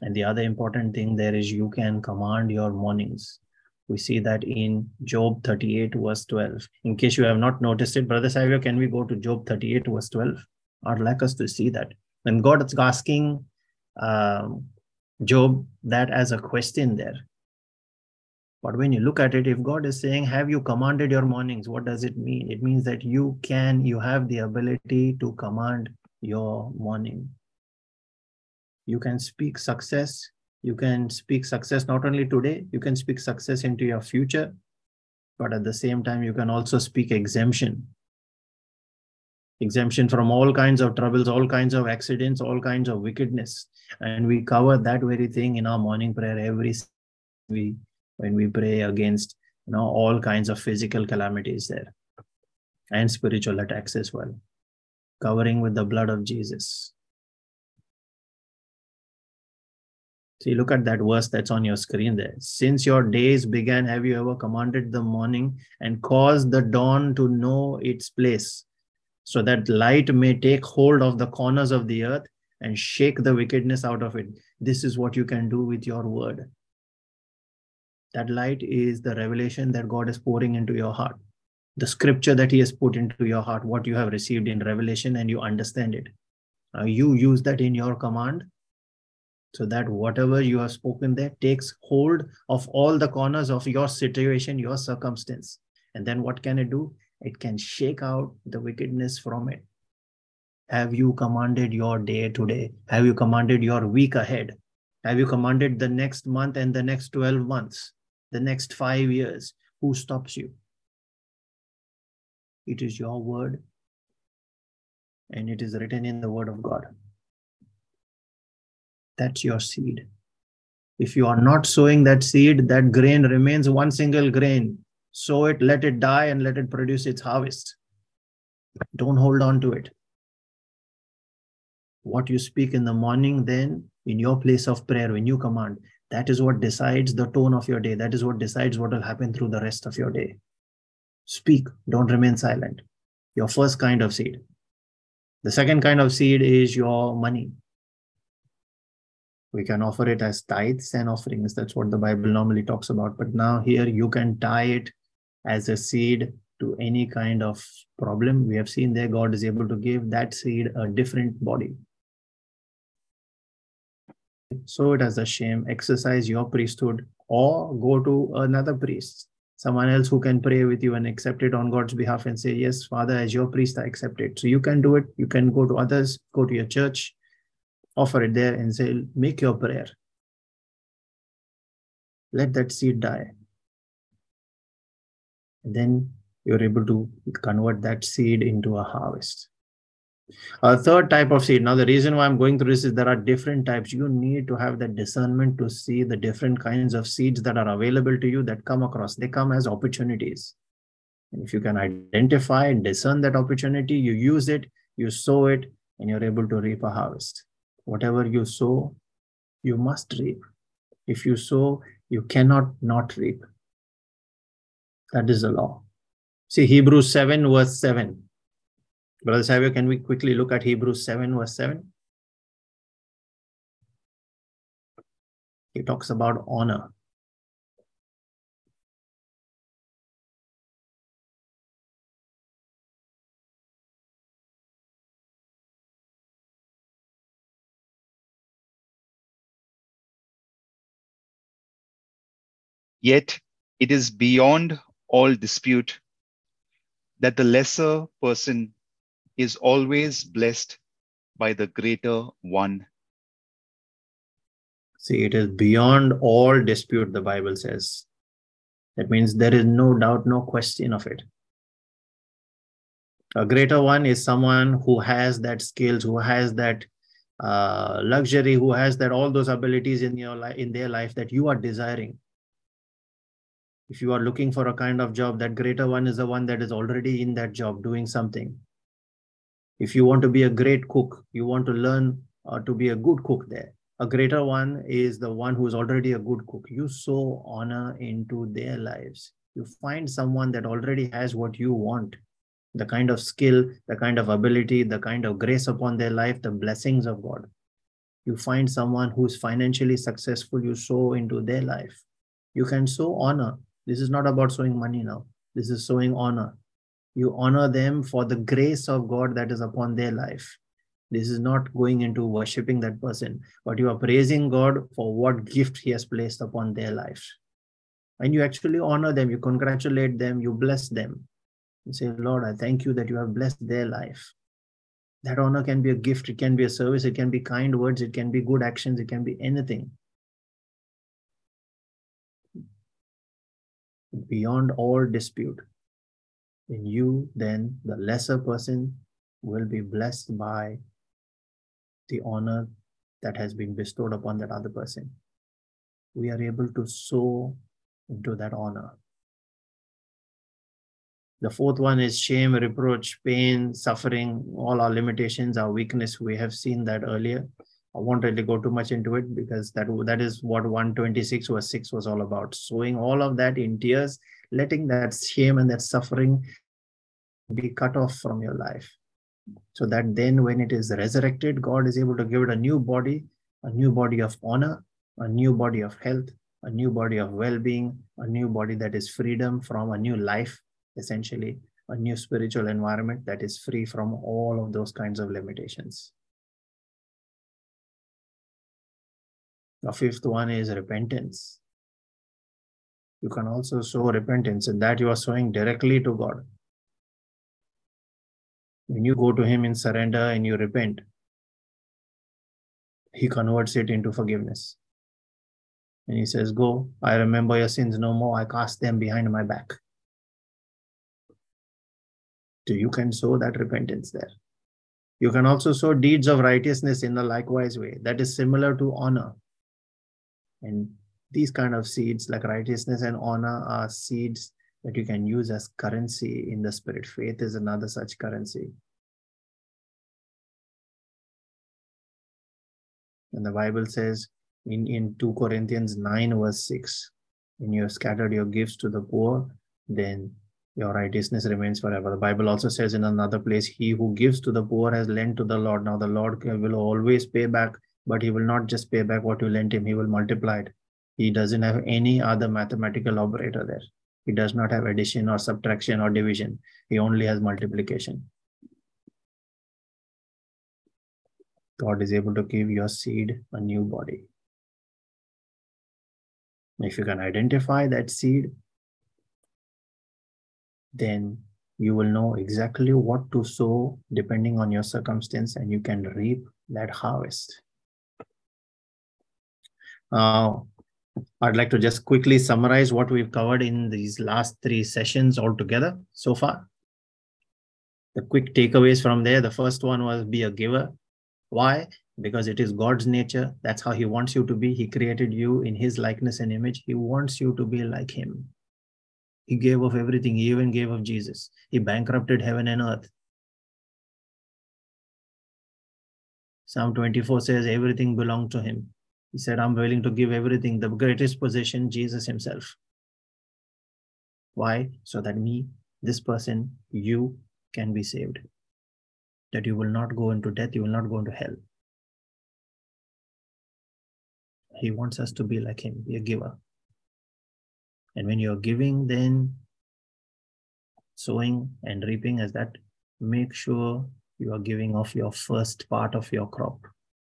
And the other important thing there is you can command your mornings. We see that in Job 38, verse 12. In case you have not noticed it, Brother Savio, can we go to Job 38, verse 12? I'd like us to see that. When God is asking um, Job that as a question there. But when you look at it, if God is saying, Have you commanded your mornings? What does it mean? It means that you can, you have the ability to command your morning. You can speak success. You can speak success not only today, you can speak success into your future, but at the same time, you can also speak exemption. Exemption from all kinds of troubles, all kinds of accidents, all kinds of wickedness. And we cover that very thing in our morning prayer every we when we pray against you know all kinds of physical calamities there and spiritual attacks as well covering with the blood of jesus See, look at that verse that's on your screen there. Since your days began, have you ever commanded the morning and caused the dawn to know its place, so that light may take hold of the corners of the earth and shake the wickedness out of it? This is what you can do with your word. That light is the revelation that God is pouring into your heart, the scripture that He has put into your heart, what you have received in revelation, and you understand it. Now you use that in your command so that whatever you have spoken there takes hold of all the corners of your situation, your circumstance. And then what can it do? It can shake out the wickedness from it. Have you commanded your day today? Have you commanded your week ahead? Have you commanded the next month and the next 12 months? the next five years, who stops you? It is your word, and it is written in the word of God. That's your seed. If you are not sowing that seed, that grain remains one single grain. Sow it, let it die, and let it produce its harvest. Don't hold on to it. What you speak in the morning, then in your place of prayer, when you command, that is what decides the tone of your day. That is what decides what will happen through the rest of your day. Speak, don't remain silent. Your first kind of seed. The second kind of seed is your money. We can offer it as tithes and offerings. That's what the Bible normally talks about. But now, here, you can tie it as a seed to any kind of problem. We have seen there God is able to give that seed a different body sow it as a shame, exercise your priesthood, or go to another priest, someone else who can pray with you and accept it on God's behalf and say, Yes, Father, as your priest, I accept it. So you can do it. You can go to others, go to your church, offer it there and say, Make your prayer. Let that seed die. And then you're able to convert that seed into a harvest. A third type of seed. Now, the reason why I'm going through this is there are different types. You need to have that discernment to see the different kinds of seeds that are available to you that come across. They come as opportunities. And if you can identify and discern that opportunity, you use it, you sow it, and you're able to reap a harvest. Whatever you sow, you must reap. If you sow, you cannot not reap. That is the law. See, Hebrews 7, verse 7 Brother Savio, can we quickly look at Hebrews 7, verse 7? He talks about honor. Yet it is beyond all dispute that the lesser person is always blessed by the greater one. See, it is beyond all dispute, the Bible says. That means there is no doubt, no question of it. A greater one is someone who has that skills, who has that uh, luxury, who has that all those abilities in your life, in their life that you are desiring. If you are looking for a kind of job, that greater one is the one that is already in that job doing something if you want to be a great cook, you want to learn uh, to be a good cook there. A greater one is the one who is already a good cook. You sow honor into their lives. You find someone that already has what you want the kind of skill, the kind of ability, the kind of grace upon their life, the blessings of God. You find someone who's financially successful, you sow into their life. You can sow honor. This is not about sowing money now. This is sowing honor you honor them for the grace of God that is upon their life. This is not going into worshiping that person, but you are praising God for what gift He has placed upon their life. And you actually honor them, you congratulate them, you bless them. You say, Lord, I thank you that you have blessed their life. That honor can be a gift, it can be a service, it can be kind words, it can be good actions, it can be anything. Beyond all dispute, in you, then the lesser person will be blessed by the honor that has been bestowed upon that other person. We are able to sow into that honor. The fourth one is shame, reproach, pain, suffering, all our limitations, our weakness. We have seen that earlier. I won't really go too much into it because that, that is what 126 verse 6 was all about. Sowing all of that in tears, letting that shame and that suffering be cut off from your life. So that then when it is resurrected, God is able to give it a new body, a new body of honor, a new body of health, a new body of well-being, a new body that is freedom from a new life essentially a new spiritual environment that is free from all of those kinds of limitations. The fifth one is repentance. You can also sow repentance, and that you are sowing directly to God. When you go to Him in surrender and you repent, He converts it into forgiveness. And He says, Go, I remember your sins no more, I cast them behind my back So you can sow that repentance there. You can also sow deeds of righteousness in a likewise way. That is similar to honor. And these kind of seeds, like righteousness and honor, are seeds that you can use as currency in the spirit. Faith is another such currency. And the Bible says in, in 2 Corinthians 9, verse 6, when you have scattered your gifts to the poor, then your righteousness remains forever. The Bible also says in another place, He who gives to the poor has lent to the Lord. Now, the Lord will always pay back, but He will not just pay back what you lent Him, He will multiply it. He doesn't have any other mathematical operator there. He does not have addition or subtraction or division. He only has multiplication. God is able to give your seed a new body. If you can identify that seed, then you will know exactly what to sow depending on your circumstance and you can reap that harvest. Uh, I'd like to just quickly summarize what we've covered in these last three sessions altogether so far. The quick takeaways from there the first one was be a giver. Why? Because it is God's nature. That's how He wants you to be. He created you in His likeness and image. He wants you to be like Him. He gave of everything. He even gave of Jesus. He bankrupted heaven and earth. Psalm 24 says everything belonged to him. He said, I'm willing to give everything, the greatest possession, Jesus himself. Why? So that me, this person, you can be saved. That you will not go into death, you will not go into hell. He wants us to be like him, be a giver. And when you're giving, then sowing and reaping as that, make sure you are giving off your first part of your crop,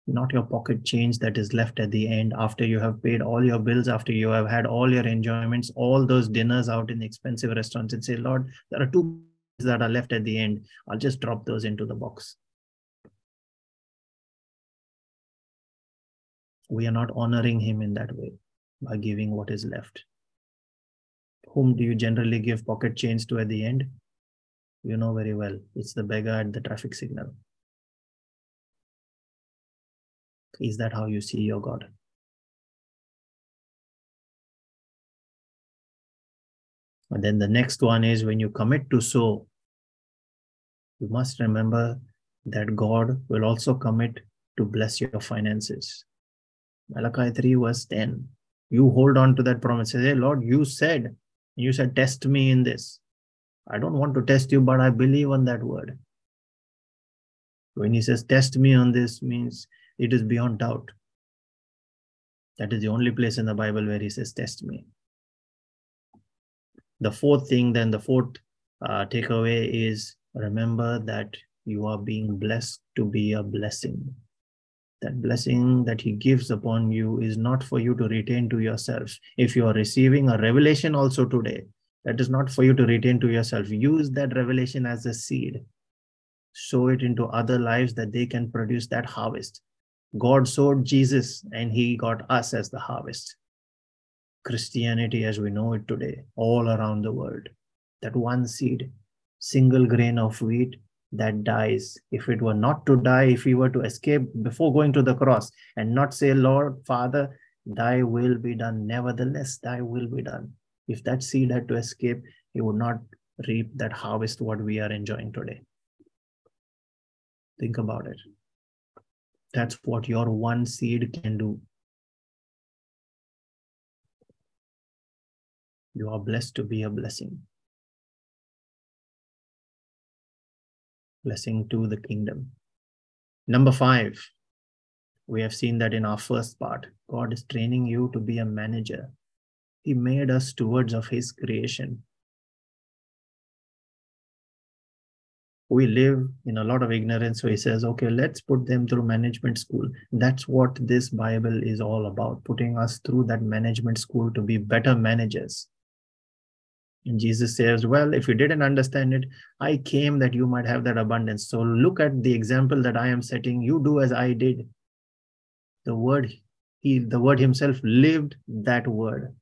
not your pocket change that is left at the end after you have paid all your bills, after you have had all your enjoyments, all those dinners out in expensive restaurants, and say, Lord, there are two that are left at the end. I'll just drop those into the box. We are not honoring him in that way by giving what is left whom do you generally give pocket change to at the end? You know very well. It's the beggar at the traffic signal. Is that how you see your God? And then the next one is when you commit to sow, you must remember that God will also commit to bless your finances. Malachi 3 verse 10. You hold on to that promise. Say, hey, Lord, you said you said, Test me in this. I don't want to test you, but I believe on that word. When he says, Test me on this, means it is beyond doubt. That is the only place in the Bible where he says, Test me. The fourth thing, then, the fourth uh, takeaway is remember that you are being blessed to be a blessing that blessing that he gives upon you is not for you to retain to yourself. If you are receiving a revelation also today, that is not for you to retain to yourself. Use that revelation as a seed sow it into other lives that they can produce that harvest. God sowed Jesus and he got us as the harvest. Christianity as we know it today, all around the world, that one seed, single grain of wheat that dies. If it were not to die, if we were to escape before going to the cross and not say, Lord, Father, thy will be done, nevertheless, thy will be done. If that seed had to escape, he would not reap that harvest what we are enjoying today. Think about it. That's what your one seed can do. You are blessed to be a blessing. Blessing to the kingdom. Number five, we have seen that in our first part. God is training you to be a manager. He made us stewards of His creation. We live in a lot of ignorance. So he says, okay, let's put them through management school. That's what this Bible is all about, putting us through that management school to be better managers. And Jesus says, Well, if you didn't understand it, I came that you might have that abundance. So look at the example that I am setting. You do as I did. The word, he the word himself lived that word.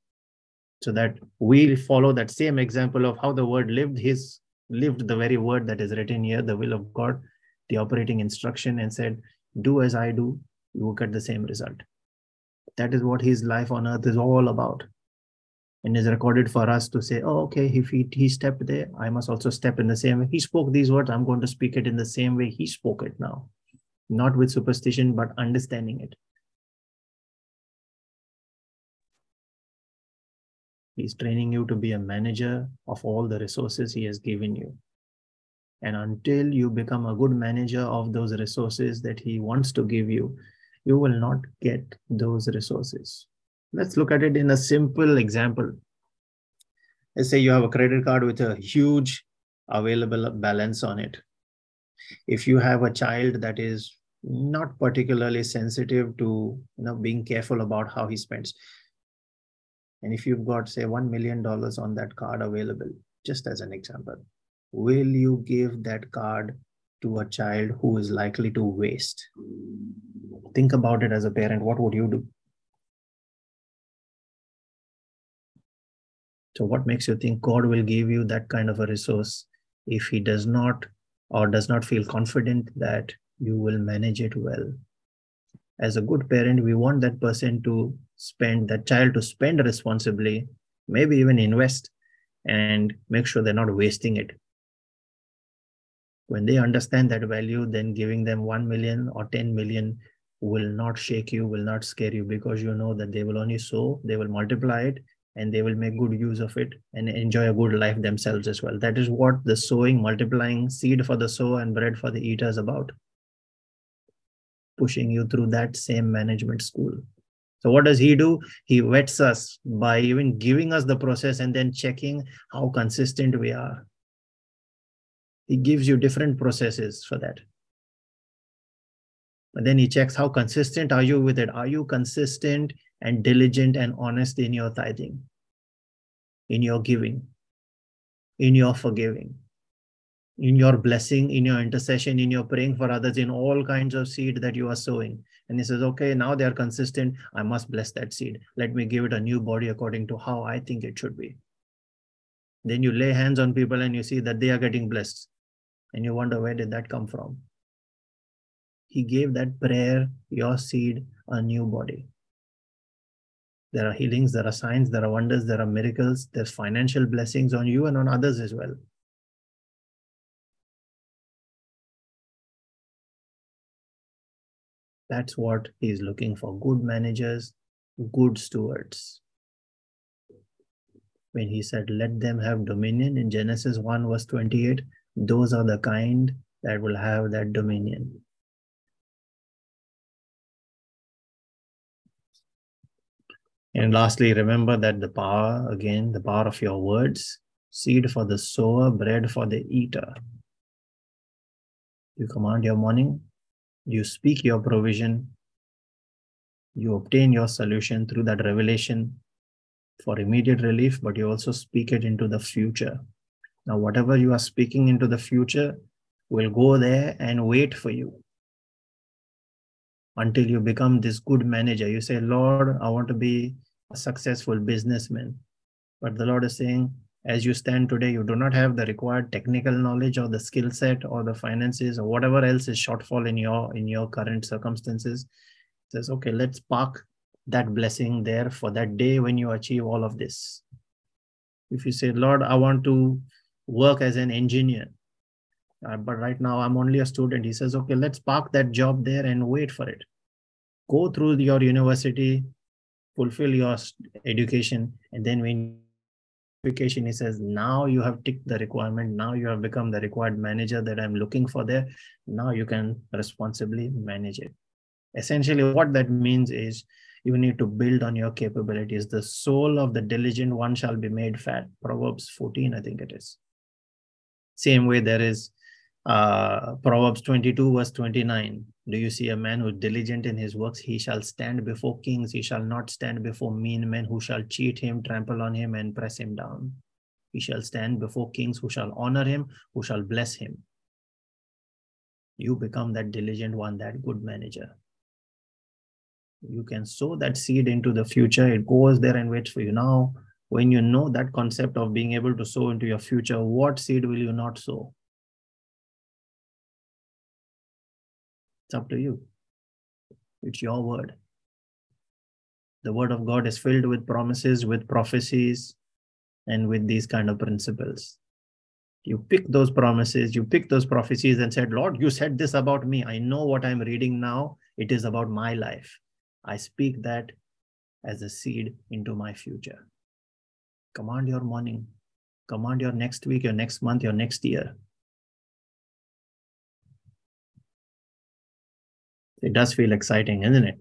So that we follow that same example of how the word lived his lived the very word that is written here, the will of God, the operating instruction, and said, Do as I do, you will get the same result. That is what his life on earth is all about. And is recorded for us to say, Oh, okay, if he, he stepped there, I must also step in the same way. He spoke these words, I'm going to speak it in the same way he spoke it now. Not with superstition, but understanding it. He's training you to be a manager of all the resources he has given you. And until you become a good manager of those resources that he wants to give you, you will not get those resources. Let's look at it in a simple example. Let's say you have a credit card with a huge available balance on it. If you have a child that is not particularly sensitive to you know being careful about how he spends and if you've got, say, $1 million on that card available, just as an example, will you give that card to a child who is likely to waste? Think about it as a parent. What would you do? So, what makes you think God will give you that kind of a resource if He does not or does not feel confident that you will manage it well? As a good parent, we want that person to spend that child to spend responsibly maybe even invest and make sure they're not wasting it. When they understand that value then giving them 1 million or 10 million will not shake you will not scare you because you know that they will only sow they will multiply it and they will make good use of it and enjoy a good life themselves as well. That is what the sowing multiplying seed for the sower and bread for the eater is about. Pushing you through that same management school so what does he do? He vets us by even giving us the process and then checking how consistent we are. He gives you different processes for that. But then he checks how consistent are you with it? Are you consistent and diligent and honest in your tithing, in your giving, in your forgiving? in your blessing, in your intercession, in your praying for others, in all kinds of seed that you are sowing. And he says, okay, now they are consistent. I must bless that seed. Let me give it a new body according to how I think it should be. Then you lay hands on people and you see that they are getting blessed. And you wonder, where did that come from? He gave that prayer, your seed, a new body. There are healings, there are signs, there are wonders, there are miracles, there's financial blessings on you and on others as well. That's what he's looking for good managers, good stewards. When he said, Let them have dominion in Genesis 1, verse 28, those are the kind that will have that dominion. And lastly, remember that the power, again, the power of your words, seed for the sower, bread for the eater. You command your morning, you speak your provision, you obtain your solution through that revelation for immediate relief, but you also speak it into the future. Now, whatever you are speaking into the future, will go there and wait for you until you become this good manager. You say, Lord, I want to be a successful businessman. But the Lord is saying, as you stand today, you do not have the required technical knowledge or the skill set or the finances or whatever else is shortfall in your in your current circumstances. Says, okay, let's park that blessing there for that day when you achieve all of this. If you say, Lord, I want to work as an engineer, uh, but right now I'm only a student. He says, okay, let's park that job there and wait for it. Go through your university, fulfill your education, and then when he says, now you have ticked the requirement. Now you have become the required manager that I'm looking for there. Now you can responsibly manage it. Essentially, what that means is you need to build on your capabilities. The soul of the diligent one shall be made fat. Proverbs 14, I think it is. Same way, there is uh, Proverbs 22, verse 29. Do you see a man who is diligent in his works? He shall stand before kings. He shall not stand before mean men who shall cheat him, trample on him, and press him down. He shall stand before kings who shall honor him, who shall bless him. You become that diligent one, that good manager. You can sow that seed into the future. It goes there and waits for you. Now, when you know that concept of being able to sow into your future, what seed will you not sow? Up to you. It's your word. The word of God is filled with promises, with prophecies, and with these kind of principles. You pick those promises, you pick those prophecies and said, Lord, you said this about me. I know what I'm reading now. It is about my life. I speak that as a seed into my future. Command your morning, command your next week, your next month, your next year. It does feel exciting, isn't it?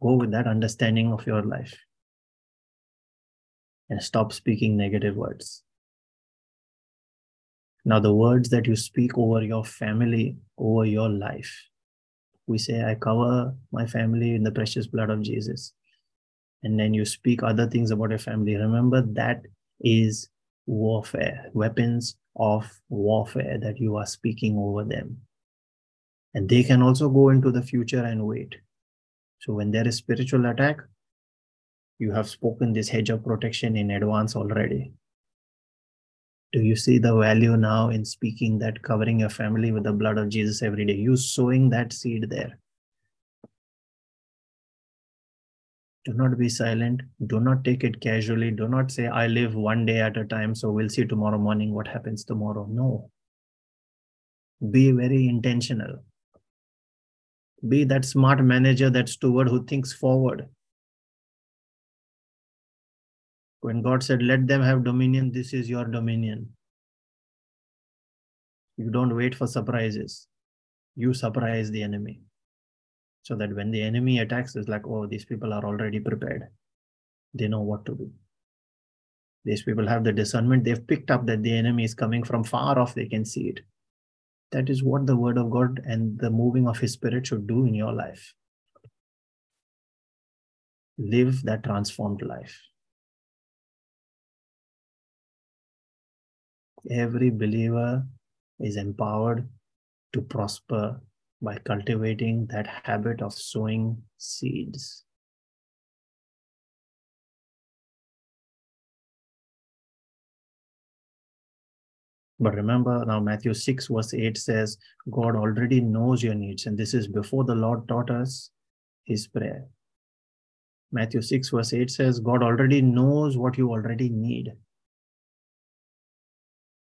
Go with that understanding of your life and stop speaking negative words. Now, the words that you speak over your family, over your life, we say, I cover my family in the precious blood of Jesus. And then you speak other things about your family. Remember, that is warfare, weapons of warfare that you are speaking over them and they can also go into the future and wait. So when there is spiritual attack you have spoken this hedge of protection in advance already. Do you see the value now in speaking that covering your family with the blood of jesus every day? You sowing that seed there. Do not be silent. Do not take it casually. Do not say i live one day at a time so we'll see tomorrow morning what happens tomorrow. No. Be very intentional be that smart manager, that steward who thinks forward. When God said, Let them have dominion, this is your dominion. You don't wait for surprises. You surprise the enemy. So that when the enemy attacks, it's like, oh, these people are already prepared. They know what to do. These people have the discernment. They've picked up that the enemy is coming from far off. They can see it. That is what the word of God and the moving of his spirit should do in your life. Live that transformed life. Every believer is empowered to prosper by cultivating that habit of sowing seeds. But remember now, Matthew 6, verse 8 says, God already knows your needs. And this is before the Lord taught us his prayer. Matthew 6, verse 8 says, God already knows what you already need.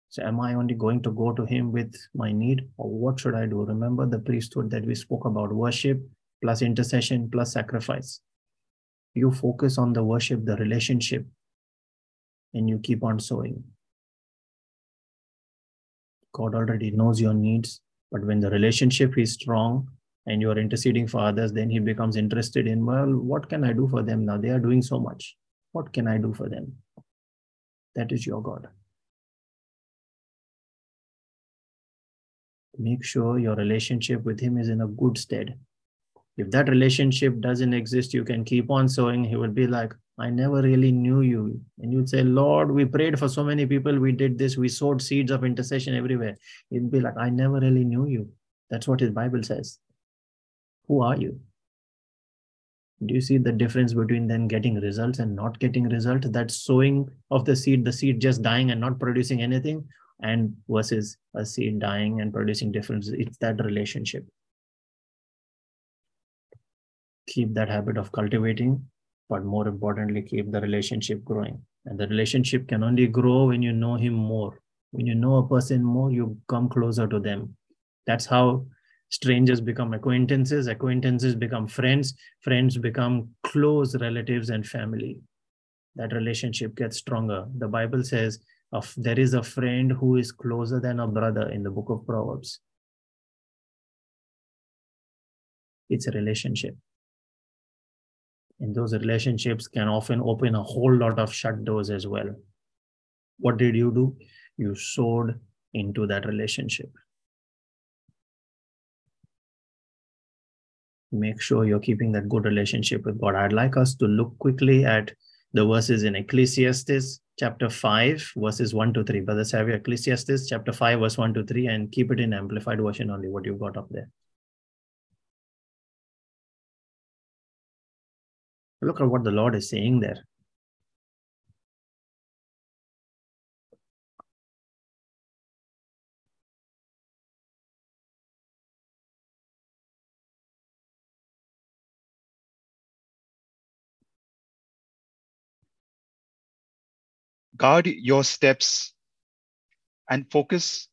So, am I only going to go to him with my need, or what should I do? Remember the priesthood that we spoke about worship plus intercession plus sacrifice. You focus on the worship, the relationship, and you keep on sowing. God already knows your needs. But when the relationship is strong and you are interceding for others, then He becomes interested in, well, what can I do for them now? They are doing so much. What can I do for them? That is your God. Make sure your relationship with Him is in a good stead. If that relationship doesn't exist, you can keep on sowing. He will be like, I never really knew you. And you'd say, Lord, we prayed for so many people. We did this. We sowed seeds of intercession everywhere. He'd be like, I never really knew you. That's what his Bible says. Who are you? Do you see the difference between then getting results and not getting results? That sowing of the seed, the seed just dying and not producing anything, and versus a seed dying and producing difference. It's that relationship. Keep that habit of cultivating, but more importantly, keep the relationship growing. And the relationship can only grow when you know him more. When you know a person more, you come closer to them. That's how strangers become acquaintances, acquaintances become friends, friends become close relatives and family. That relationship gets stronger. The Bible says, there is a friend who is closer than a brother in the book of Proverbs. It's a relationship. And those relationships can often open a whole lot of shut doors as well. What did you do? You sowed into that relationship. make sure you're keeping that good relationship with God. I'd like us to look quickly at the verses in Ecclesiastes chapter 5, verses 1 to 3. Brother Savio, Ecclesiastes chapter 5, verse 1 to 3, and keep it in amplified version only, what you've got up there. Look at what the Lord is saying there. guard your steps and focus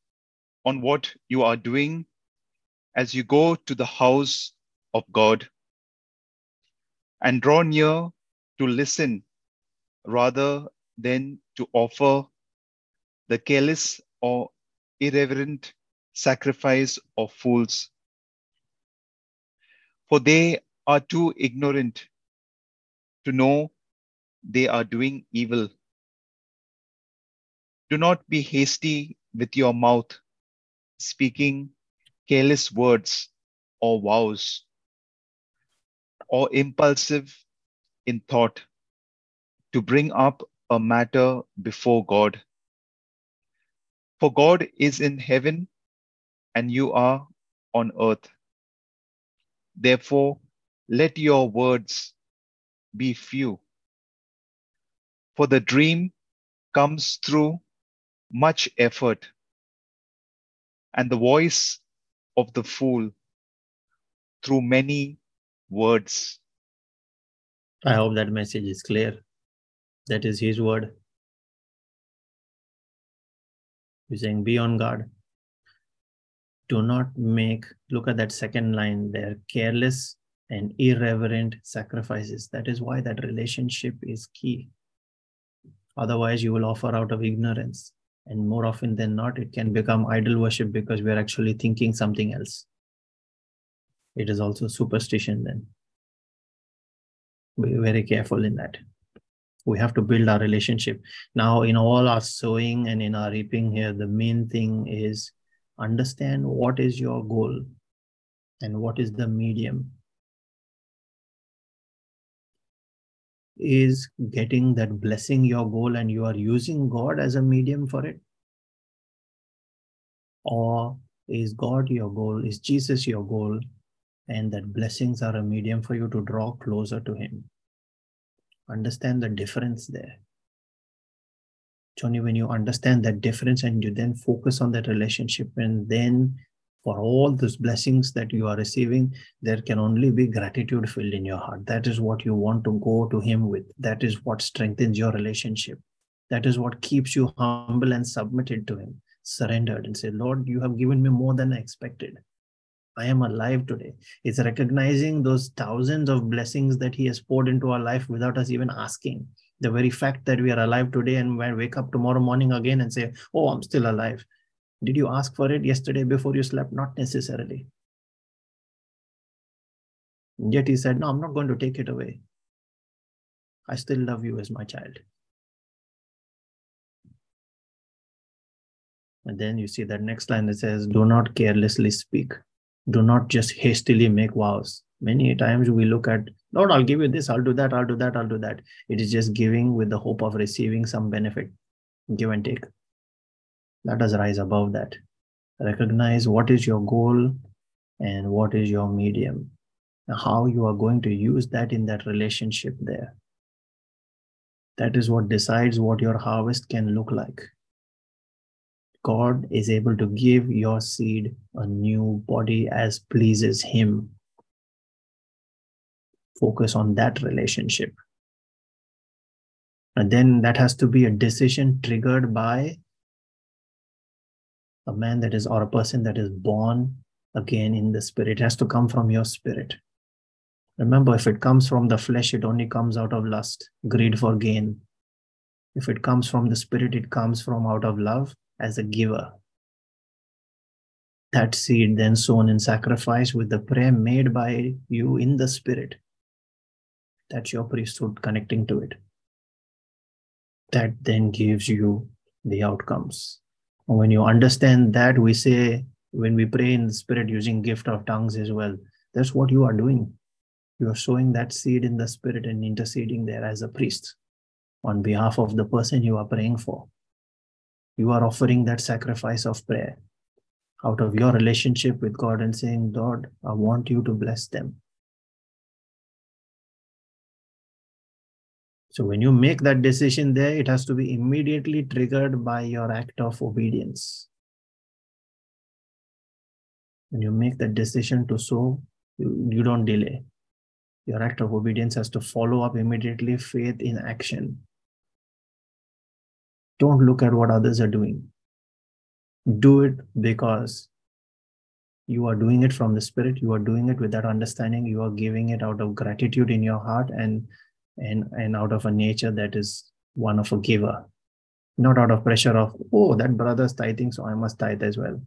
on what you are doing as you go to the house of God and draw near to listen rather than to offer the careless or irreverent sacrifice of fools. For they are too ignorant to know they are doing evil. Do not be hasty with your mouth, speaking careless words or vows, or impulsive in thought to bring up a matter before God. For God is in heaven and you are on earth. Therefore, let your words be few. For the dream comes through much effort, and the voice of the fool through many words. I hope that message is clear. That is His word. He's saying, Be on guard. Do not make, look at that second line there, careless and irreverent sacrifices. That is why that relationship is key. Otherwise, you will offer out of ignorance and more often than not it can become idol worship because we're actually thinking something else it is also superstition then be very careful in that we have to build our relationship now in all our sowing and in our reaping here the main thing is understand what is your goal and what is the medium is getting that blessing your goal and you are using God as a medium for it? Or is God your goal? Is Jesus your goal? And that blessings are a medium for you to draw closer to Him. Understand the difference there. It's only when you understand that difference and you then focus on that relationship, and then for all those blessings that you are receiving, there can only be gratitude filled in your heart. That is what you want to go to Him with. That is what strengthens your relationship. That is what keeps you humble and submitted to Him, surrendered and say, Lord, you have given me more than I expected. I am alive today. It's recognizing those thousands of blessings that He has poured into our life without us even asking. The very fact that we are alive today and when wake up tomorrow morning again and say, Oh, I'm still alive did you ask for it yesterday before you slept? Not necessarily. Yet he said, No, I'm not going to take it away. I still love you as my child. And then you see that next line that says, Do not carelessly speak. Do not just hastily make vows. Many times we look at, Lord, I'll give you this, I'll do that, I'll do that, I'll do that. It is just giving with the hope of receiving some benefit, give and take. Let us rise above that. Recognize what is your goal and what is your medium, how you are going to use that in that relationship there. That is what decides what your harvest can look like. God is able to give your seed a new body as pleases Him. Focus on that relationship. And then that has to be a decision triggered by a man that is, or a person that is born again in the spirit. It has to come from your spirit. Remember, if it comes from the flesh, it only comes out of lust, greed for gain. If it comes from the spirit, it comes from out of love as a giver. That seed then sown in sacrifice with the prayer made by you in the spirit. That's your priesthood connecting to it. That then gives you the outcomes. And when you understand that, we say, when we pray in the spirit using gift of tongues as well, that's what you are doing. You are sowing that seed in the spirit and interceding there as a priest on behalf of the person you are praying for you are offering that sacrifice of prayer out of your relationship with God and saying, Lord, I want you to bless them. So when you make that decision there, it has to be immediately triggered by your act of obedience. When you make that decision to sow, you, you don't delay. Your act of obedience has to follow up immediately faith in action. Don't look at what others are doing. Do it because you are doing it from the spirit. You are doing it with that understanding. You are giving it out of gratitude in your heart and and and out of a nature that is one of a giver, not out of pressure of oh that brother's tithing, so I must tithe as well.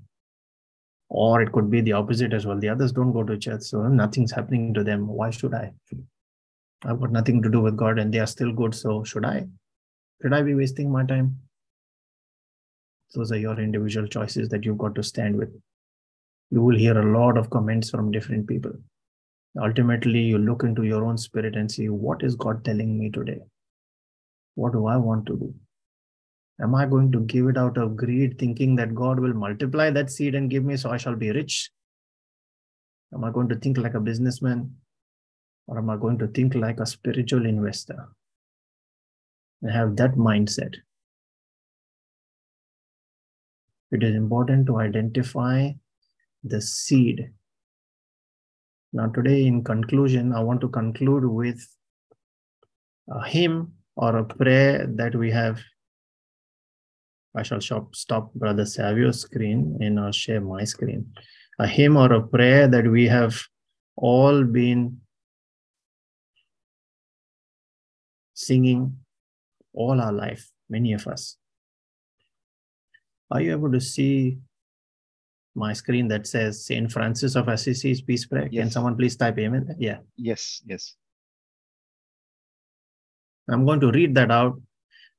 Or it could be the opposite as well. The others don't go to church, so nothing's happening to them. Why should I? I've got nothing to do with God, and they are still good. So should I? Should I be wasting my time? Those are your individual choices that you've got to stand with. You will hear a lot of comments from different people. Ultimately, you look into your own spirit and see what is God telling me today? What do I want to do? Am I going to give it out of greed, thinking that God will multiply that seed and give me so I shall be rich? Am I going to think like a businessman? Or am I going to think like a spiritual investor? Have that mindset. It is important to identify the seed. Now, today, in conclusion, I want to conclude with a hymn or a prayer that we have. I shall stop, stop Brother Savio's screen and I'll share my screen. A hymn or a prayer that we have all been singing all our life, many of us. Are you able to see my screen that says St. Francis of Assisi's Peace Prayer? Yes. Can someone please type amen? Yeah. Yes, yes. I'm going to read that out.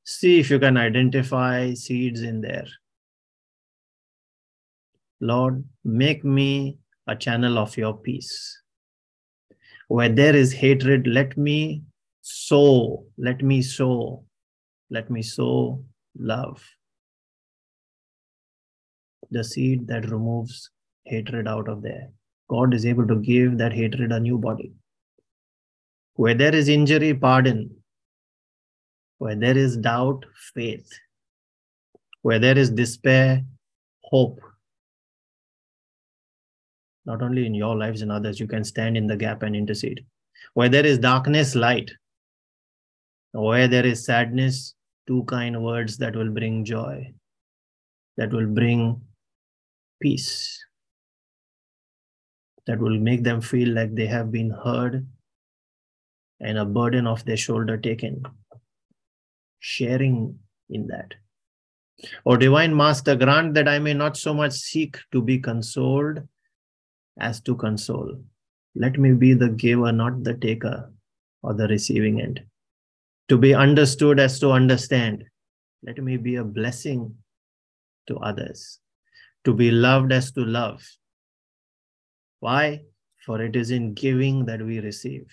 See if you can identify seeds in there. Lord, make me a channel of your peace. Where there is hatred, let me sow, let me sow let me sow love. The seed that removes hatred out of there. God is able to give that hatred a new body. Where there is injury, pardon. Where there is doubt, faith. Where there is despair, hope. Not only in your lives and others, you can stand in the gap and intercede. Where there is darkness, light. Where there is sadness, two kind words that will bring joy, that will bring peace, that will make them feel like they have been heard and a burden off their shoulder taken. Sharing in that. O Divine Master, grant that I may not so much seek to be consoled as to console. Let me be the giver, not the taker or the receiving end to be understood as to understand. Let me be a blessing to others, to be loved as to love. Why? For it is in giving that we receive.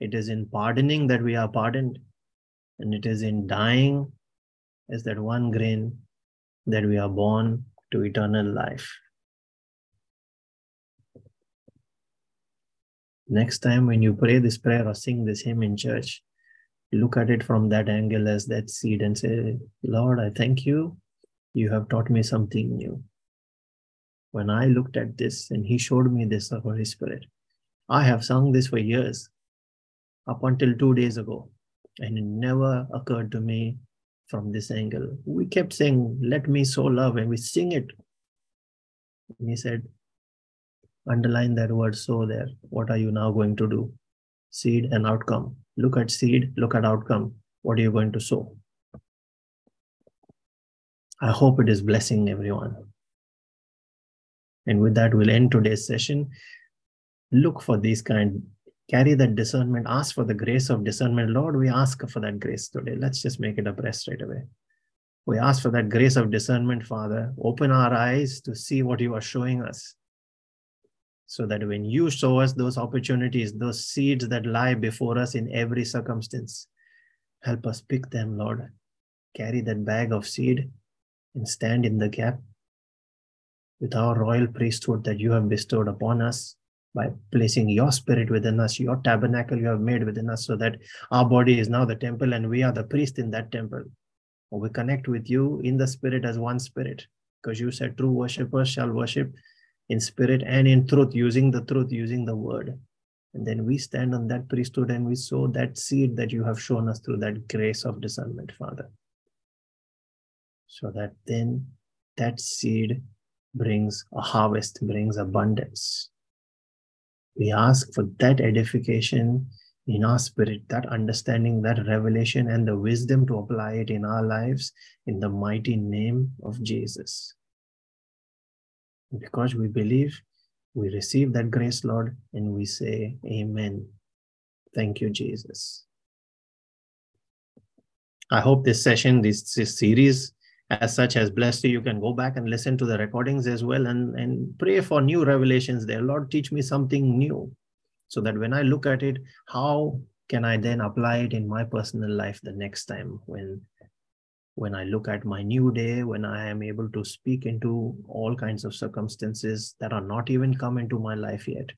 It is in pardoning that we are pardoned. And it is in dying as that one grain that we are born to eternal life. Next time when you pray this prayer or sing this hymn in church, look at it from that angle as that seed and say, Lord, I thank you. You have taught me something new. When I looked at this and He showed me this, the Holy Spirit, I have sung this for years, up until two days ago, and it never occurred to me from this angle. We kept saying, Let me sow love, and we sing it. And He said, Underline that word sow there. What are you now going to do? Seed and outcome look at seed, look at outcome. What are you going to sow? I hope it is blessing everyone. And with that, we'll end today's session. Look for these kind, carry that discernment, ask for the grace of discernment. Lord, we ask for that grace today. Let's just make it a prayer straight away. We ask for that grace of discernment, Father. Open our eyes to see what you are showing us so that when you show us those opportunities, those seeds that lie before us in every circumstance, help us pick them, Lord. Carry that bag of seed and stand in the gap with our royal priesthood that you have bestowed upon us by placing your spirit within us, your tabernacle you have made within us, so that our body is now the temple and we are the priest in that temple. We connect with you in the spirit as one spirit, because you said true worshippers shall worship in spirit and in truth, using the truth, using the word. And then we stand on that priesthood and we sow that seed that you have shown us through that grace of discernment, Father. So that then that seed brings a harvest, brings abundance. We ask for that edification in our spirit, that understanding, that revelation, and the wisdom to apply it in our lives in the mighty name of Jesus. Because we believe, we receive that grace, Lord, and we say, Amen. Thank you, Jesus. I hope this session, this, this series, as such, has blessed you. You can go back and listen to the recordings as well and, and pray for new revelations there. Lord, teach me something new so that when I look at it, how can I then apply it in my personal life the next time when when I look at my new day, when I am able to speak into all kinds of circumstances that are not even come into my life yet.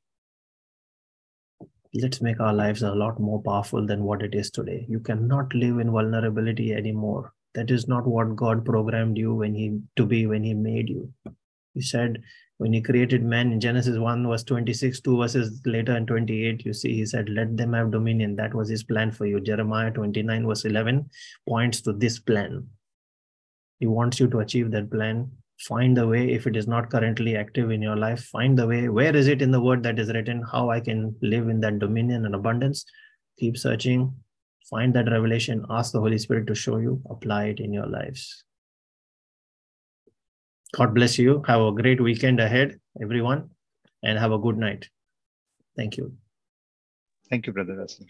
Let's make our lives a lot more powerful than what it is today. You cannot live in vulnerability anymore. That is not what God programmed you when He to be when He made you. He said when He created man in Genesis 1 verse 26, two verses later in 28, you see He said, Let them have dominion. That was His plan for you. Jeremiah 29 verse 11 points to this plan. He wants you to achieve that plan. Find the way if it is not currently active in your life. Find the way. Where is it in the word that is written? How I can live in that dominion and abundance. Keep searching. Find that revelation. Ask the Holy Spirit to show you. Apply it in your lives. God bless you. Have a great weekend ahead, everyone, and have a good night. Thank you. Thank you, Brother Russell.